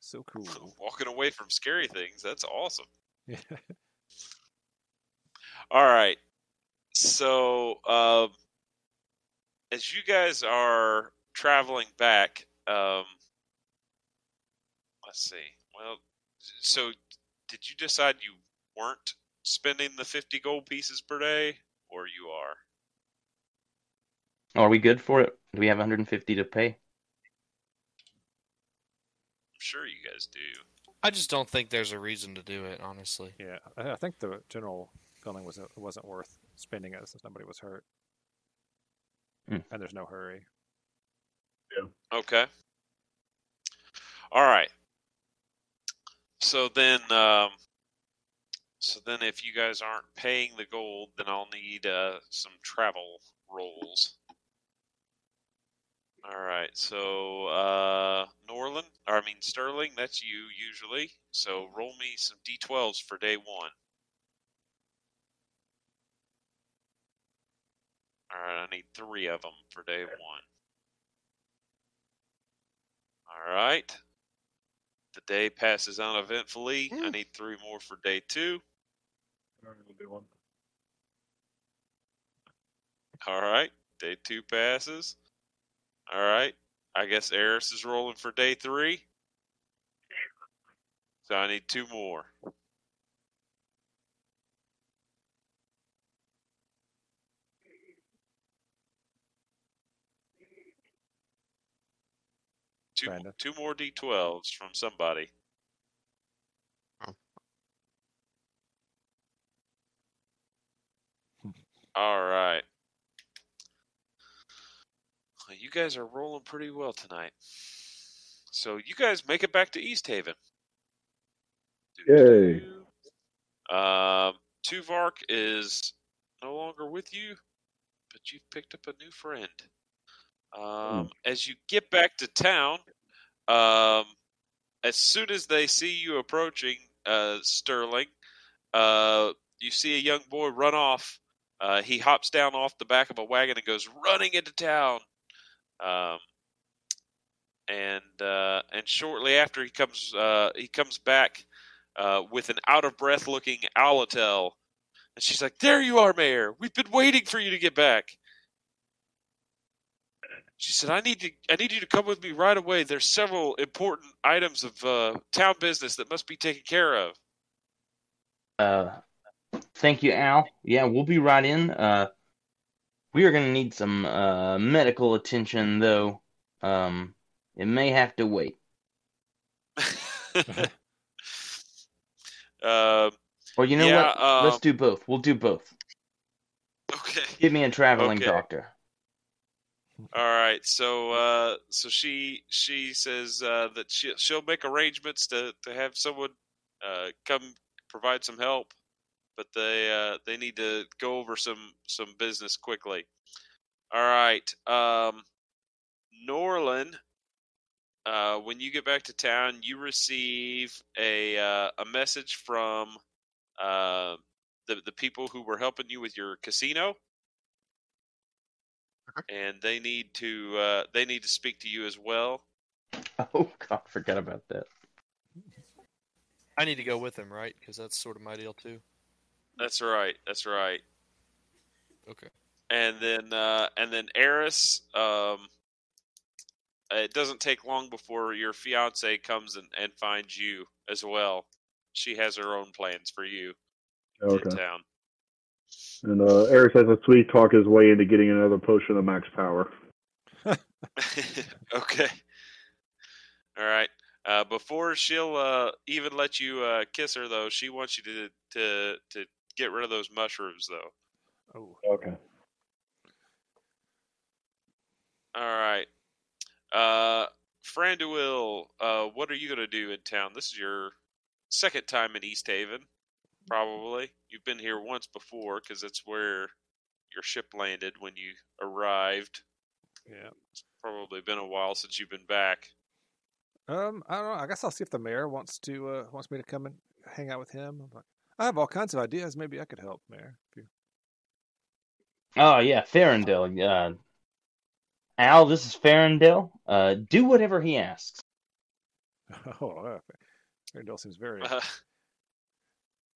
So cool. Walking away from scary things. That's awesome. Yeah. All right. So, um, as you guys are traveling back, um, let's see. Well, so did you decide you weren't spending the 50 gold pieces per day, or you are? Are we good for it? Do we have 150 to pay? I'm sure you guys do. I just don't think there's a reason to do it, honestly. Yeah, I I think the general feeling was it wasn't worth spending it since nobody was hurt, Hmm. and there's no hurry. Yeah. Okay. All right. So then, um, so then, if you guys aren't paying the gold, then I'll need uh, some travel rolls. All right. So uh, Norland, or I mean Sterling, that's you usually. So roll me some d12s for day one. All right. I need three of them for day one. All right. The day passes uneventfully. I mm. need three more for day two. All right. Day two passes. All right. I guess Eris is rolling for day three. So I need two more. Two, Brandon. two more D12s from somebody. Oh. All right. Well, You guys are rolling pretty well tonight. So you guys make it back to East Haven. Yay. Um, Tuvark is no longer with you, but you've picked up a new friend. Um, as you get back to town, um, as soon as they see you approaching, uh, Sterling, uh, you see a young boy run off. Uh, he hops down off the back of a wagon and goes running into town. Um, and uh, and shortly after he comes uh, he comes back uh, with an out of breath looking Alatel, and she's like, "There you are, Mayor. We've been waiting for you to get back." She said, "I need to. I need you to come with me right away. There's several important items of uh, town business that must be taken care of." Uh, thank you, Al. Yeah, we'll be right in. Uh, we are going to need some uh, medical attention, though. Um, it may have to wait. um, Or you know Yeah, what? um, Let's do both. We'll do both. okay. Give me a traveling Okay. doctor. All right. So uh, so she she says uh, that she she'll make arrangements to to have someone uh, come provide some help, but they uh, they need to go over some some business quickly. All right. Um, Norlin, uh, when you get back to town, you receive a uh, a message from uh, the the people who were helping you with your casino and they need to uh, they need to speak to you as well. Oh God, forgot about that. I need to go with him, right? Because that's sort of my deal too. That's right. That's right. Okay. And then uh, and then Eris, um, it doesn't take long before your fiance comes and, and finds you as well. She has her own plans for you in Okay. town. And uh, Eris has to sweet talk his way into getting another potion of max power. okay. All right. Uh, before she'll uh, even let you uh, kiss her, though, she wants you to to to get rid of those mushrooms, though. Oh, Okay. All right. Uh, Farandul, uh, what are you going to do in town? This is your second time in East Haven, probably. You've been here once before because it's where your ship landed when you arrived. yeah. It's probably been a while since you've been back. Um, I don't know. I guess I'll see if the mayor wants to uh, wants me to come and hang out with him. I'm like, I have all kinds of ideas. Maybe I could help, mayor. If you... Oh yeah, Farendale. Uh, Al, this is Farendale. Uh, do whatever he asks. Oh, uh, Farendale seems very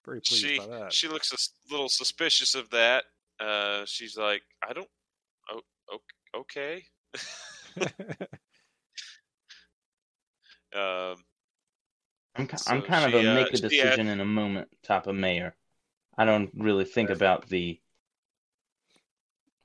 Very pleased she by that. she looks a little suspicious of that. Uh, she's like, I don't. Oh, okay. Um, I'm So I'm kind of a uh, make a she had- decision in a moment type of mayor. I don't really think about the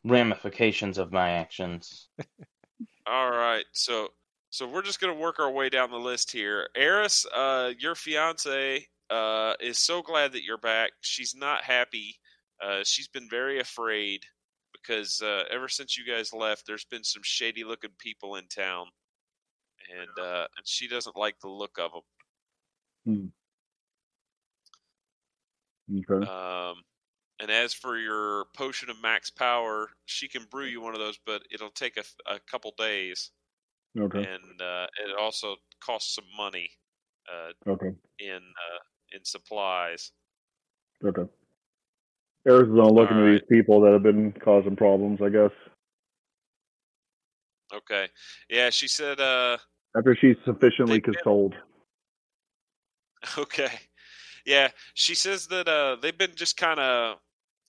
ramifications of my actions. all right, so so we're just gonna work our way down the list here. Eris, uh, your fiance uh, is so glad that you're back. She's not happy. Uh, she's been very afraid because uh, ever since you guys left, there's been some shady looking people in town, and uh, and she doesn't like the look of them. Okay. Um, and as for your potion of max power, she can brew you one of those, but it'll take a, a couple days, Okay. and uh, it also costs some money uh, Okay. in uh, in supplies. Okay. Arizona's looking All at these people that have been causing problems, I guess. Okay, yeah, she said. Uh, After she's sufficiently They've been- consoled. okay, yeah, she says that uh, they've been just kind of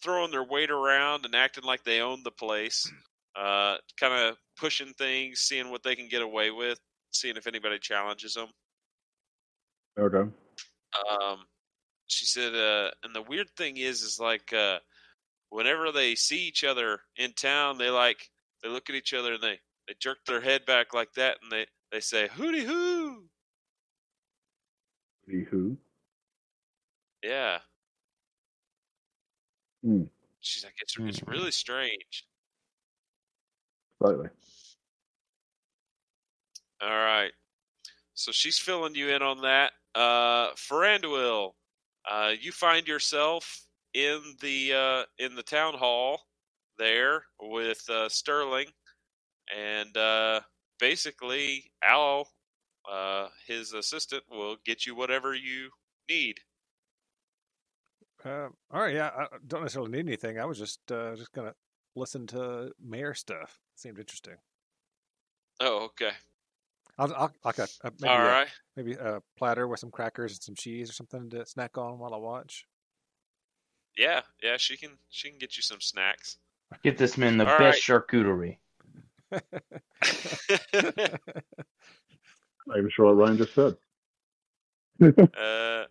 throwing their weight around and acting like they own the place, uh, kind of pushing things, seeing what they can get away with, seeing if anybody challenges them. Okay. Um, she said, uh, and the weird thing is, is like, uh, whenever they see each other in town, they like, they look at each other and they, they jerk their head back like that and they, they say, hooty hoo. The who? Yeah. Hmm. She's like, it's, it's really strange. Slightly. All right. So she's filling you in on that. Uh, Farandul, uh, you find yourself in the uh, in the town hall there with uh, Sterling, and uh, basically Al, uh, his assistant, will get you whatever you need. Uh, all right, yeah, I don't necessarily need anything. I was just uh, just gonna listen to mayor stuff. Seemed interesting. Oh, okay. I'll, I'll like a, a maybe All a, maybe a platter with some crackers and some cheese or something to snack on while I watch. Yeah, yeah. She can she can get you some snacks. Get this man the All best charcuterie. Not even sure what Ryan just said. uh,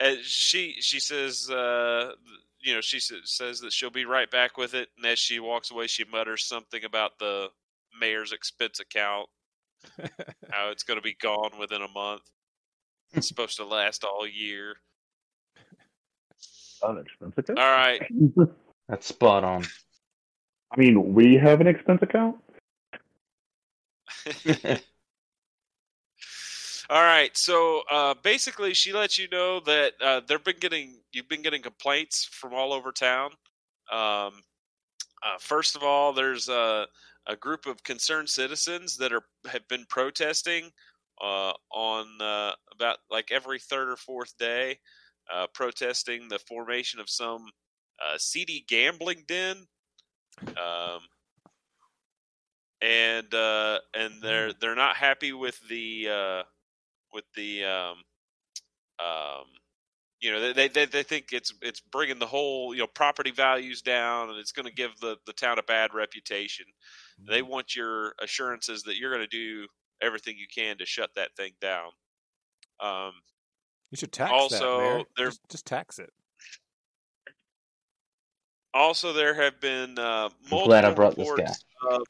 and she she says, uh, you know, she says that she'll be right back with it, and as she walks away, she mutters something about the mayor's expense account, how it's going to be gone within a month. It's supposed to last all year. An expense account? All right, That's spot on. I mean, we have an expense account? all right. So uh, basically, she lets you know that uh, they've been getting you've been getting complaints from all over town. Um, uh, first of all, there's a, group of concerned citizens that are have been protesting uh, on uh, about like every third or fourth day, uh, protesting the formation of some uh, seedy gambling den. Um, and uh, and they're they're not happy with the uh, with the um, um, you know they, they they think it's it's bringing the whole you know property values down and it's going to give the the town a bad reputation. They want your assurances that you're going to do everything you can to shut that thing down. Um, You should tax Also, that, Mayor. there- Just, just tax it. also, there have been uh, I'm multiple glad I brought this reports of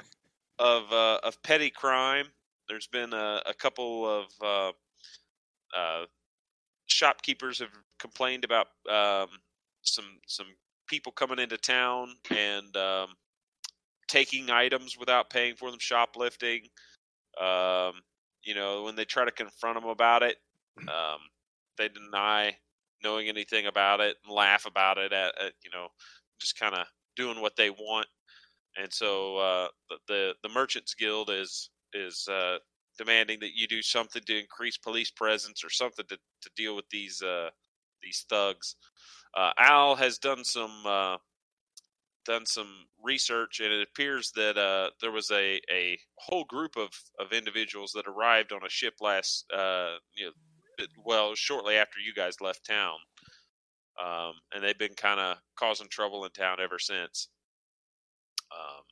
of, uh, of petty crime. There's been a, a couple of uh, uh, shopkeepers have complained about um, some some people coming into town and um, taking items without paying for them, shoplifting. Um, you know, when they try to confront them about it, um, they deny knowing anything about it and laugh about it at, at you know just kind of doing what they want and so uh, the, the the merchants guild is is uh, demanding that you do something to increase police presence or something to, to deal with these uh, these thugs. Uh, Al has done some uh, done some research, and it appears that uh, there was a, a whole group of, of individuals that arrived on a ship last, uh, you know, well, shortly after you guys left town, um, and they've been kind of causing trouble in town ever since. Um,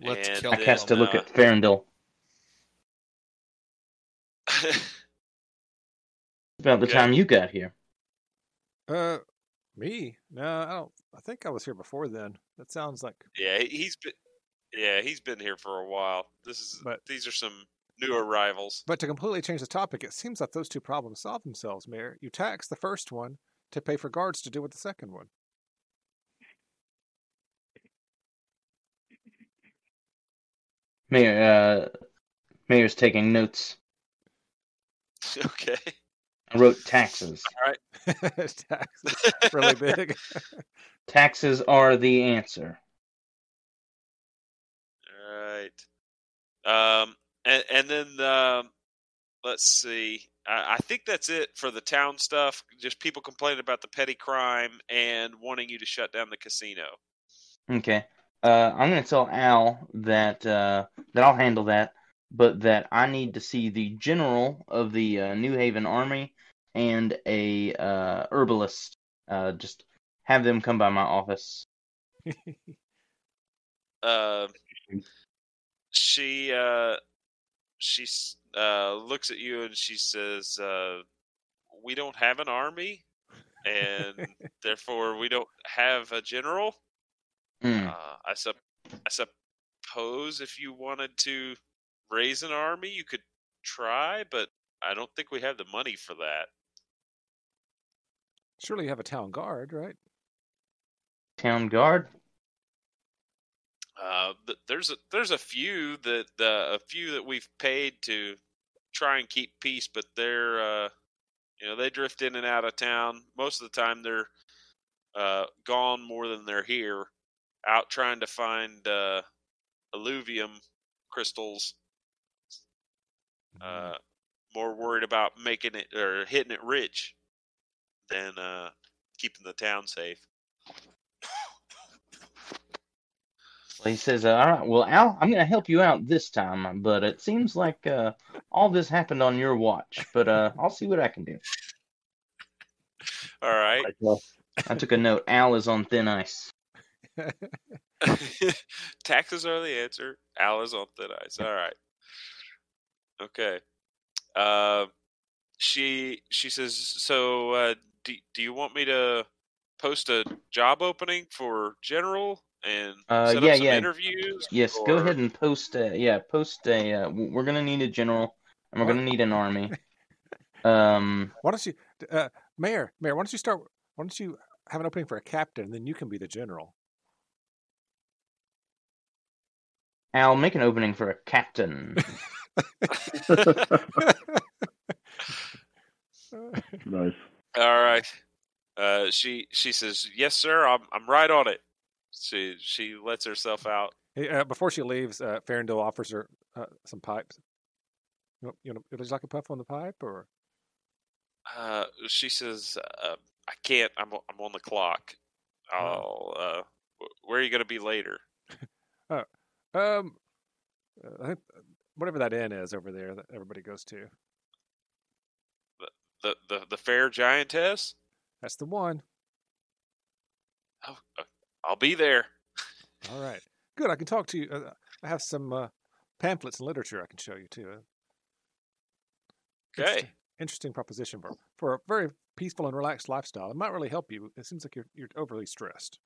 Let's and kill I them. cast to look uh, at Farandul. About the Okay. time you got here. Uh, me? No, I don't. I think I was here before then. That sounds like. Yeah, he- he's been. Yeah, he's been here for a while. This is But- these are some new arrivals. But to completely change the topic, it seems like those two problems solve themselves, Mayor. You tax the first one to pay for guards to deal with the second one. Mayor, uh, Mayor's taking notes. okay. I wrote taxes. All right. Taxes really big. Taxes are the answer. All right. Um, and and then um, let's see. I, I think that's it for the town stuff. Just people complaining about the petty crime and wanting you to shut down the casino. Okay. Uh, I'm gonna tell Al that uh, that I'll handle that, but that I need to see the general of the uh, New Haven Army and a uh, herbalist. Uh, just have them come by my office. Uh, she uh, she uh, looks at you and she says, uh, "We don't have an army, and therefore we don't have a general." Mm. Uh, I sup- I suppose if you wanted to raise an army, you could try, but I don't think we have the money for that. Surely you have a town guard, right? Town guard. Uh, there's a there's a few that uh, a few that we've paid to try and keep peace, but they're uh, you know they drift in and out of town. Most of the time, they're uh, gone more than they're here, out trying to find uh, alluvium crystals. Uh, more worried about making it or hitting it rich than uh, keeping the town safe. Well, he says, "All right, well, Al, I'm gonna help you out this time, but it seems like uh, all this happened on your watch. But uh, I'll see what I can do." All right. I took a note. Al is on thin ice. Taxes are the answer. Al is on thin ice. All right. Okay. Uh, she she says. So, uh, do do you want me to post a job opening for general and Uh, set yeah, up some yeah. interviews? Yes, go ahead and post. A, yeah, post a. Uh, we're gonna need a general, and we're gonna need an army. Um, Why don't you, uh, Mayor? Mayor, why don't you start? Why don't you have an opening for a captain, and then you can be the general. I'll make an opening for a captain. nice. All right. Uh, she she says, "Yes, sir. I'm I'm right on it." She she lets herself out. Hey, uh, before she leaves, uh, offers her uh, some pipes. You know, you know, would you like a puff on the pipe, or Uh, she says, uh, "I can't. I'm I'm on the clock. I'll. Uh, wh- where are you going to be later?" um, uh, I think whatever that inn is over there that everybody goes to. The the the fair giantess. That's the one. Oh, uh, I'll be there. All right, good. I can talk to you. Uh, I have some uh, pamphlets and literature I can show you too. Uh, Okay. Interesting, interesting proposition for for a very peaceful and relaxed lifestyle. It might really help you. It seems like you're you're overly stressed.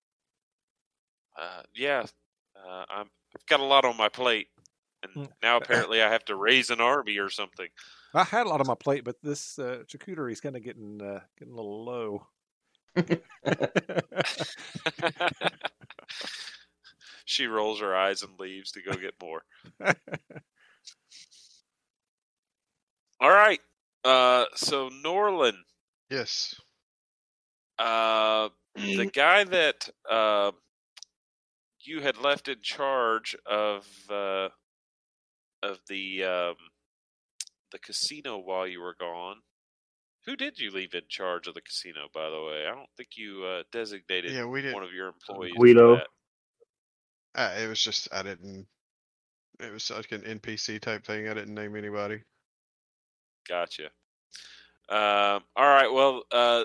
Uh, yeah. Uh, I'm. I've got a lot on my plate, and Mm. now apparently I have to raise an army or something. I had a lot on my plate, but this uh, charcuterie is kind of getting uh, getting a little low. she rolls her eyes and leaves to go get more. All right. Uh, so Norlin, Yes. uh, the guy that uh, you had left in charge of uh, of the um, the casino while you were gone, Who did you leave in charge of the casino, by the way? I don't think you uh, designated Yeah, we didn't. one of your employees. for Guido. that. Uh, it was just I didn't. It was like an NPC type thing. I didn't name anybody. Gotcha. Um, all right. Well, uh,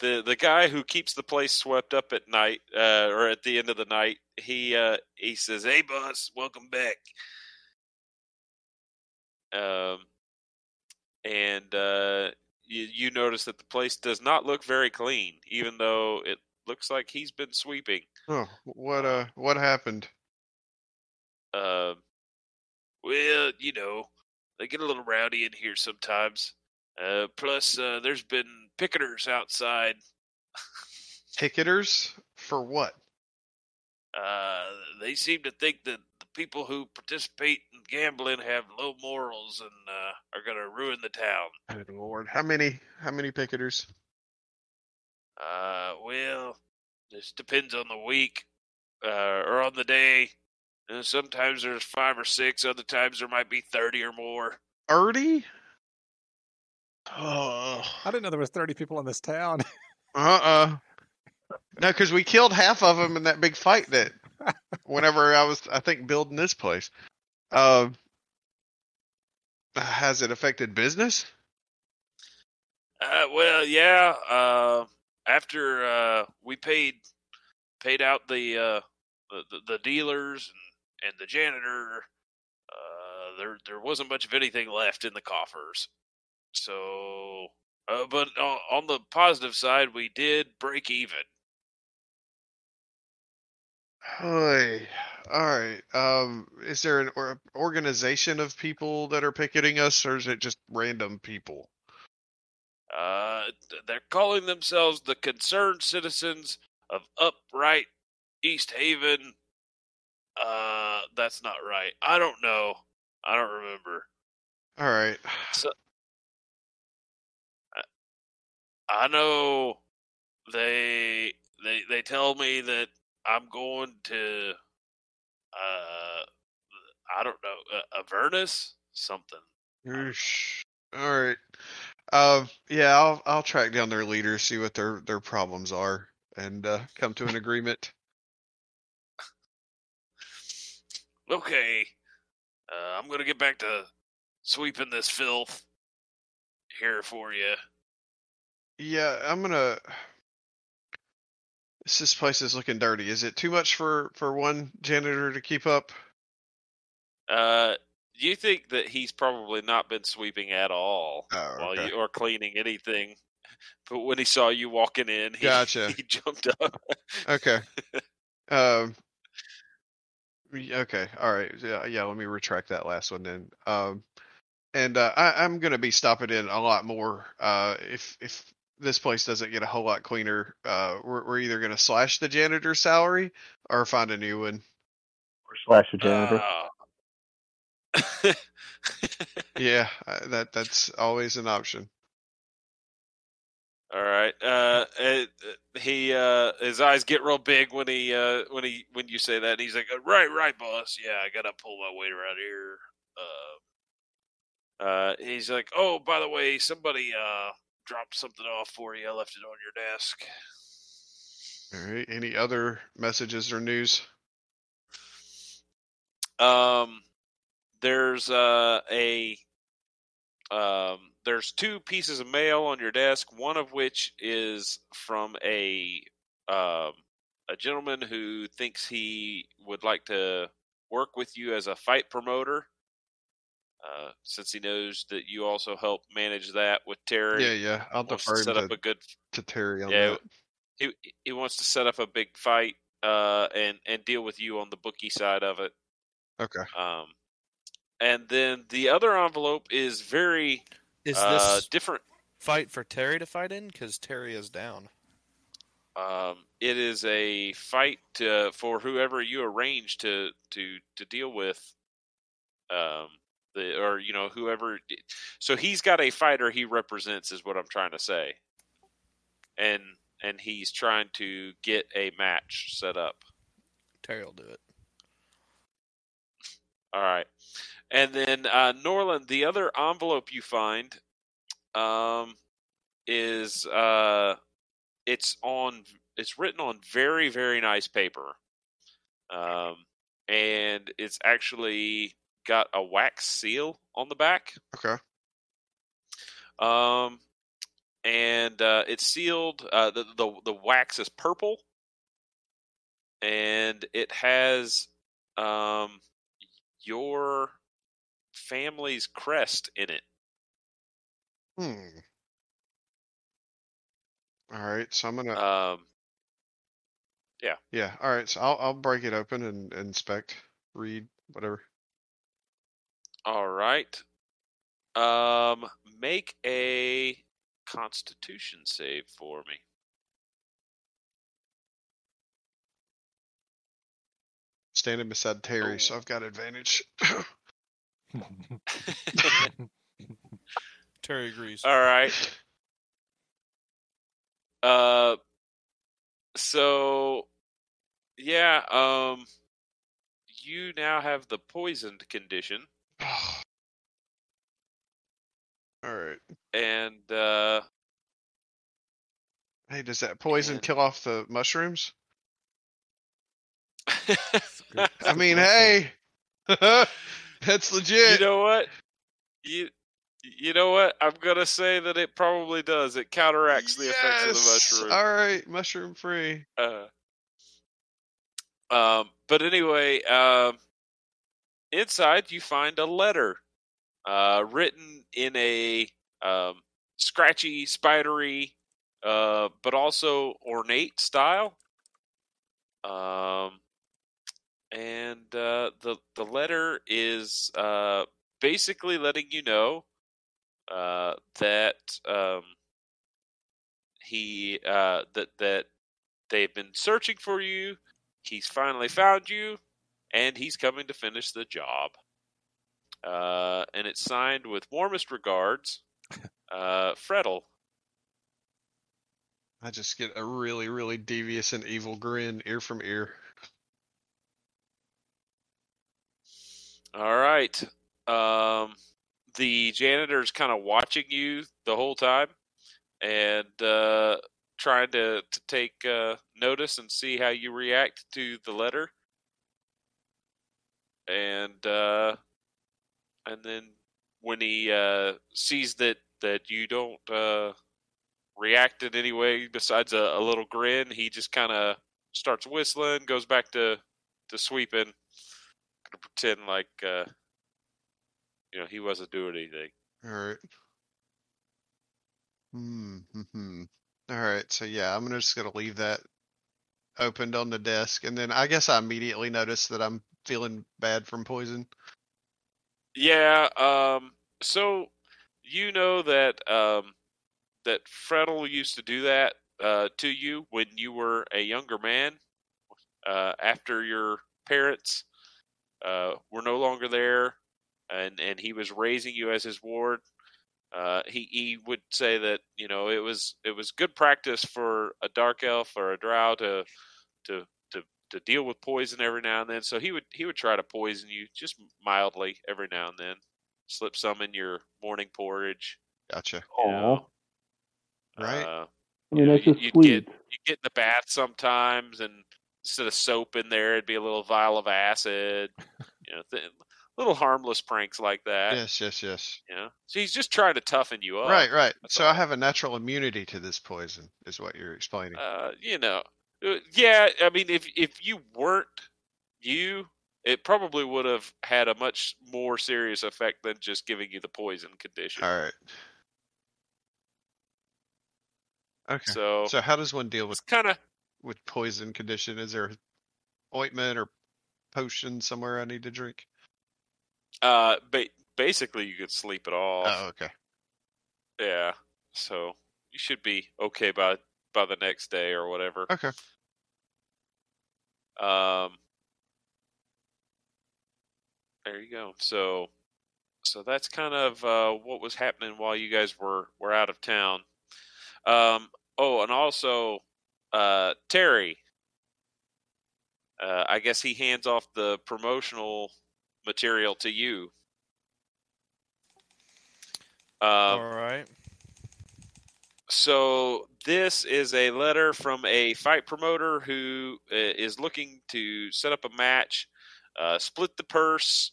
the the guy who keeps the place swept up at night, uh, or at the end of the night, he uh, he says, "Hey, boss, welcome back." Um, and uh, you you notice that the place does not look very clean, even though it looks like he's been sweeping. Oh, what uh, what happened? Um, well, you know, they get a little rowdy in here sometimes. Uh, plus, uh, there's been picketers outside. Picketers for what? Uh, they seem to think that people who participate in gambling have low morals and uh, are going to ruin the town. Good lord, how many? How many picketers? Uh, well, this depends on the week uh, or on the day. Uh, sometimes there's five or six. Other times there might be thirty or more. Thirty? Oh, I didn't know there was 30 people in this town. uh uh No, because we killed half of them in that big fight that whenever I was, I think, building this place. Um, has it affected business? Uh, well, yeah. Uh, after uh, we paid paid out the uh, the, the, dealers and, and the janitor, uh, there there wasn't much of anything left in the coffers. So, uh, but on, on the positive side, we did break even. Hi. All right. Um, is there an or, organization of people that are picketing us, or is it just random people? Uh, they're calling themselves the concerned citizens of upright East Haven. Uh, that's not right. I don't know. I don't remember. All right. So, I, I know they they they tell me that I'm going to uh I don't know uh, Avernus something. Yeesh. All right. Um, yeah, I'll I'll track down their leader, see what their their problems are, and uh, come to an agreement. Okay, uh, I'm gonna get back to sweeping this filth here for you. Yeah, I'm gonna. This place is looking dirty. Is it too much for for one janitor to keep up? Uh, you think that he's probably not been sweeping at all Oh, while okay. you or cleaning anything, but when he saw you walking in, he, Gotcha. he jumped up. Okay. um. Okay. All right. Yeah. Yeah. Let me retract that last one then. Um. And uh, I, I'm gonna be stopping in a lot more. Uh. If if this place doesn't get a whole lot cleaner, uh, we're we're either gonna slash the janitor's salary or find a new one. Or slash the janitor. Uh, Yeah. uh, That that's always an option. All right. Uh, it, he uh, his eyes get real big when he uh, when he when you say that. And he's like, "Uh, "Right, right, boss. Yeah, I gotta pull my weight around here." Uh, uh, he's like, "Oh, by the way, somebody uh dropped something off for you. I left it on your desk." All right. Any other messages or news? Um, there's uh, a um, there's two pieces of mail on your desk. One of which is from a um, a gentleman who thinks he would like to work with you as a fight promoter. Uh, since he knows that you also help manage that with Terry, Yeah. Yeah. I'll wants to defer set to, up a good to Terry on yeah, that. he he wants to set up a big fight uh, and and deal with you on the bookie side of it. Okay. Um, and then the other envelope is very Is uh, this different. fight for Terry to fight in? Because Terry is down. Um, it is a fight uh, for whoever you arrange to to to deal with. Um, the or you know whoever. So he's got a fighter he represents, is what I'm trying to say. And and he's trying to get a match set up. Terry will do it. All right. And then uh, Norland, the other envelope you find, um, is uh, it's on it's written on very very nice paper, um, and it's actually got a wax seal on the back. Okay. Um, and uh, it's sealed. Uh, the, the the wax is purple, and it has um, your family's crest in it. Hmm. All right. So I'm gonna. Um, yeah. Yeah. All right. So I'll I'll break it open and inspect, read, whatever. All right. Um, make a Constitution save for me. Standing beside Terry, Oh. so I've got advantage. Terry agrees. All right. Uh, so yeah, um, you now have the poisoned condition, All right. and uh, Hey, does that poison And- kill off the mushrooms? I mean, hey, that's legit. you know what? You you know what? I'm gonna say that it probably does. It counteracts the effects of the mushroom. All right, mushroom free. Uh, um, but anyway, um, inside you find a letter, uh, written in a um, scratchy, spidery, uh, but also ornate style. Um, and uh, the the letter is uh, basically letting you know uh, that um, he uh, that that they've been searching for you. He's finally found you, and he's coming to finish the job. Uh, and it's signed with warmest regards, uh, Frettle. I just get a really, really devious and evil grin ear from ear. All right. Um, the janitor's kind of watching you the whole time and uh, trying to, to take uh, notice and see how you react to the letter. And uh, and then when he uh, sees that, that you don't uh, react in any way besides a, a little grin, he just kind of starts whistling, goes back to, to sweeping gonna pretend like uh you know he wasn't doing anything. All right. Hmm. Hmm. All right. So yeah, I'm just gonna leave that opened on the desk, and then I guess I immediately notice that I'm feeling bad from poison. Yeah, um so you know that um that Frettle used to do that uh to you when you were a younger man uh after your parents uh were no longer there and and he was raising you as his ward uh he he would say that you know it was it was good practice for a dark elf or a drow to to to to deal with poison every now and then so he would he would try to poison you just mildly every now and then slip some in your morning porridge Gotcha. you Aw. know. Right. uh, I mean, know, that's you- just you'd sweet. get- you get in the bath sometimes and instead of soap in there it'd be a little vial of acid you know th- little harmless pranks like that Yes. Yes. Yes. you know so he's just trying to toughen you up Right. Right. that's So I have a natural immunity to this poison, is what you're explaining. uh, you know yeah i mean if if you weren't you it probably would have had a much more serious effect than just giving you the poison condition All right. Okay. so, So how does one deal with kind of with poison condition? Is there ointment or potion somewhere I need to drink? uh ba- basically you could sleep it off Oh, okay. Yeah. So you should be okay by by the next day or whatever. Okay. Um There you go. So so that's kind of uh what was happening while you guys were were out of town. Um oh, and also uh Terry uh I guess he hands off the promotional material to you. Um All right. So this is a letter from a fight promoter who uh, is looking to set up a match, uh, split the purse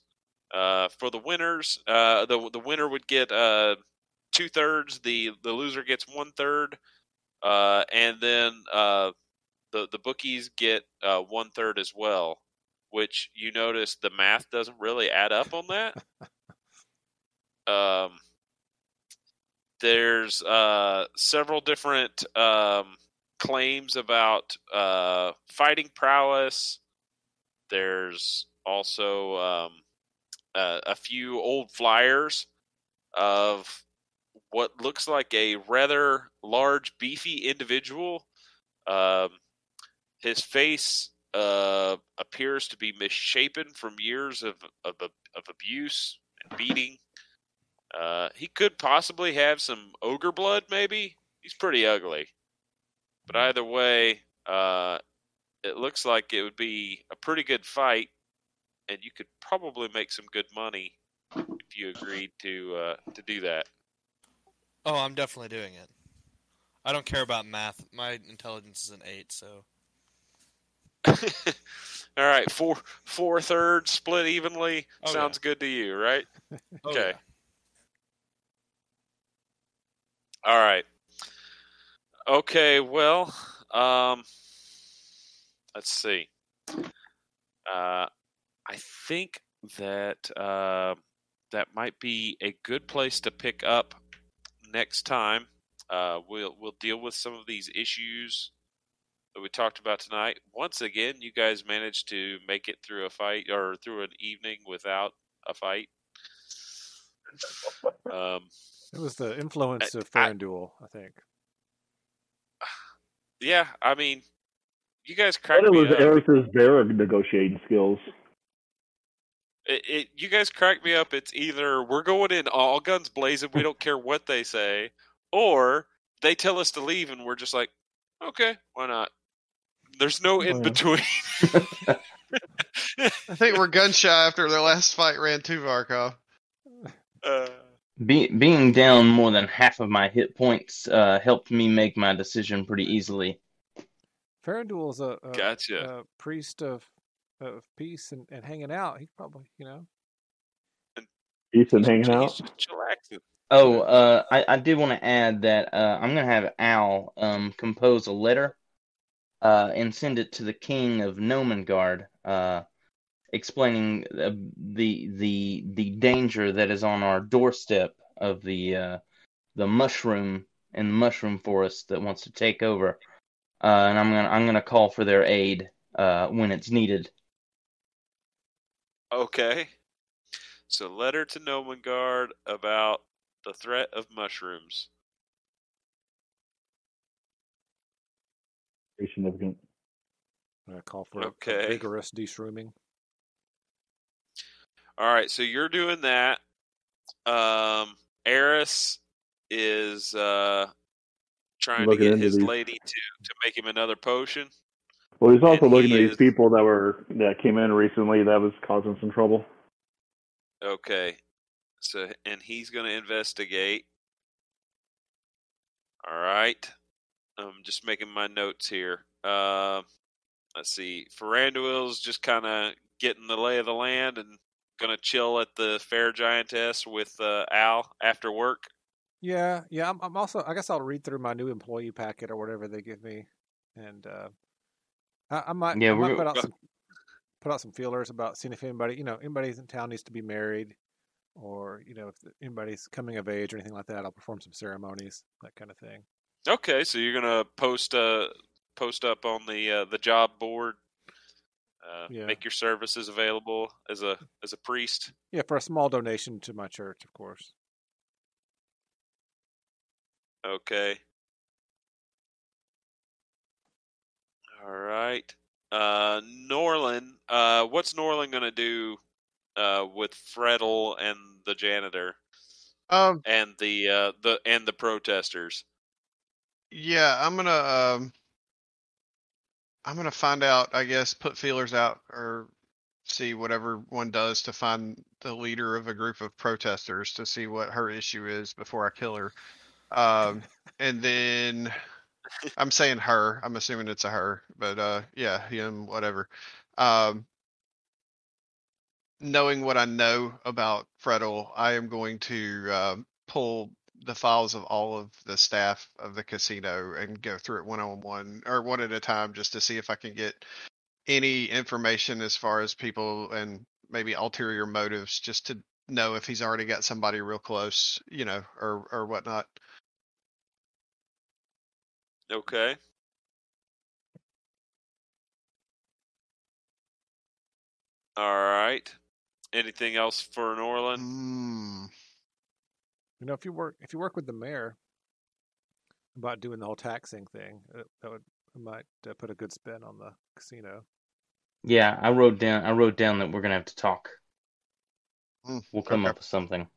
uh, for the winners. Uh, the the winner would get uh, two thirds. The the loser gets one third, uh, and then uh, the the bookies get uh, one third as well. Which you notice the math doesn't really add up on that. um, there's uh, several different um, claims about uh, fighting prowess. There's also um, a, few old flyers of what looks like a rather large, beefy individual. Um, his face uh, appears to be misshapen from years of, of, of abuse and beating. Uh, he could possibly have some ogre blood, maybe. He's pretty ugly. But either way, uh, it looks like it would be a pretty good fight, and you could probably make some good money if you agreed to uh, to do that. Oh, I'm definitely doing it. I don't care about math. My intelligence is an eight, so All right, four four thirds split evenly Oh, sounds good to you, right? Oh, Okay. yeah. All right. Okay, well, um let's see. Uh I think that uh that might be a good place to pick up next time. Uh we'll we'll deal with some of these issues that we talked about tonight. Once again, you guys managed to make it through a fight or through an evening without a fight. Um It was the influence of I- Farandul, I think. yeah, I mean, you guys But cracked it was up. Eris's bear negotiating skills. It, it, you guys crack me up. It's either we're going in all guns blazing, we don't care what they say, or they tell us to leave and we're just like, okay, why not? There's no in between. I think we're gun shy after their last fight ran too, Varkov. uh, Be, being down more than half of my hit points uh, helped me make my decision pretty easily. Farandul is a, a, gotcha. a priest of of peace and, and hanging out. He probably, you know, Ethan hanging out. Oh, uh, I, I did want to add that uh, I'm going to have Al um, compose a letter uh, and send it to the king of Nomengard, uh, explaining uh, the the the danger that is on our doorstep of the uh, the mushroom and the mushroom forest that wants to take over. Uh, and I'm gonna I'm gonna call for their aid uh, when it's needed. Okay. So, letter to Nomengard about the threat of mushrooms. Pretty significant. uh, call for a- Okay. a vigorous deshrooming. All right, so you're doing that. Um, Eris is uh, trying to get his these. lady to, to make him another potion. Well, he's also And looking he at these people that were that came in recently that was causing some trouble. Okay. So, and he's going to investigate. All right. I'm just making my notes here. Uh, let's see. Farandul's just kind of getting the lay of the land and going to chill at the Fair Giantess with uh, Al after work. Yeah, yeah. I'm, I'm also. I guess I'll read through my new employee packet or whatever they give me, and uh, I, I might. Yeah, I might we're- put out some put out some feelers about seeing if anybody, you know, anybody's in town needs to be married, or you know, if anybody's coming of age or anything like that. I'll perform some ceremonies, that kind of thing. Okay, so you're gonna post uh post up on the uh, the job board, uh, Yeah. make your services available as a as a priest. Yeah, for a small donation to my church, of course. Okay. All right. Uh, Norlin, uh, what's Norlin gonna do uh, with Fredel and the janitor Um, and the uh, the and the protesters? yeah, I'm gonna um, I'm gonna find out. I guess put feelers out or see whatever one does to find the leader of a group of protesters to see what her issue is before I kill her. Um, and then I'm saying her. I'm assuming it's a her, but uh, yeah, him, whatever. Um, knowing what I know about Fredel, I am going to um pull the files of all of the staff of the casino and go through it one on one or one at a time just to see if I can get any information as far as people and maybe ulterior motives just to know if he's already got somebody real close, you know, or or whatnot. Okay. All right. Anything else for Norland? Mm, You know, if you work if you work with the mayor about doing the whole taxing thing, uh, that would it might uh, put a good spin on the casino. Yeah, I wrote down. I wrote down that we're gonna have to talk. Mm, We'll come okay. up with something.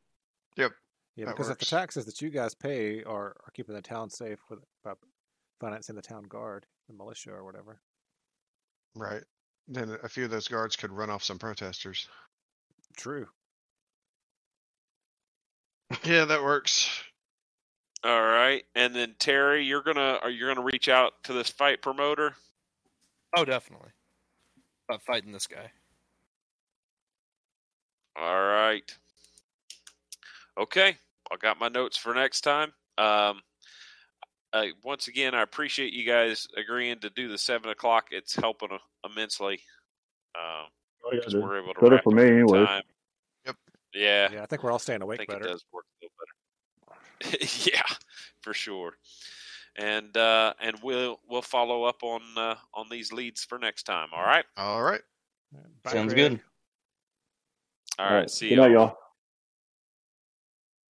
Yep. Yeah, That because if the taxes that you guys pay are, are keeping the town safe with by financing the town guard, the militia or whatever. Right. Then a few of those guards could run off some protesters. True. Yeah, that works. All right. And then Terry, you're gonna are you gonna reach out to this fight promoter? Oh, definitely. About fighting this guy. All right. Okay. I got my notes for next time. Um, uh, once again, I appreciate you guys agreeing to do the seven o'clock. It's helping uh, immensely. Um, Oh, yeah, because we're able to Better for me on anyways. time. Yep. Yeah, Yeah, I think we're all staying I awake think better. it does work a little better. yeah, for sure. And uh, and we'll we'll follow up on uh, on these leads for next time. All right. All right. Bye, Sounds Greg. good. All right. See Good you. night, y'all.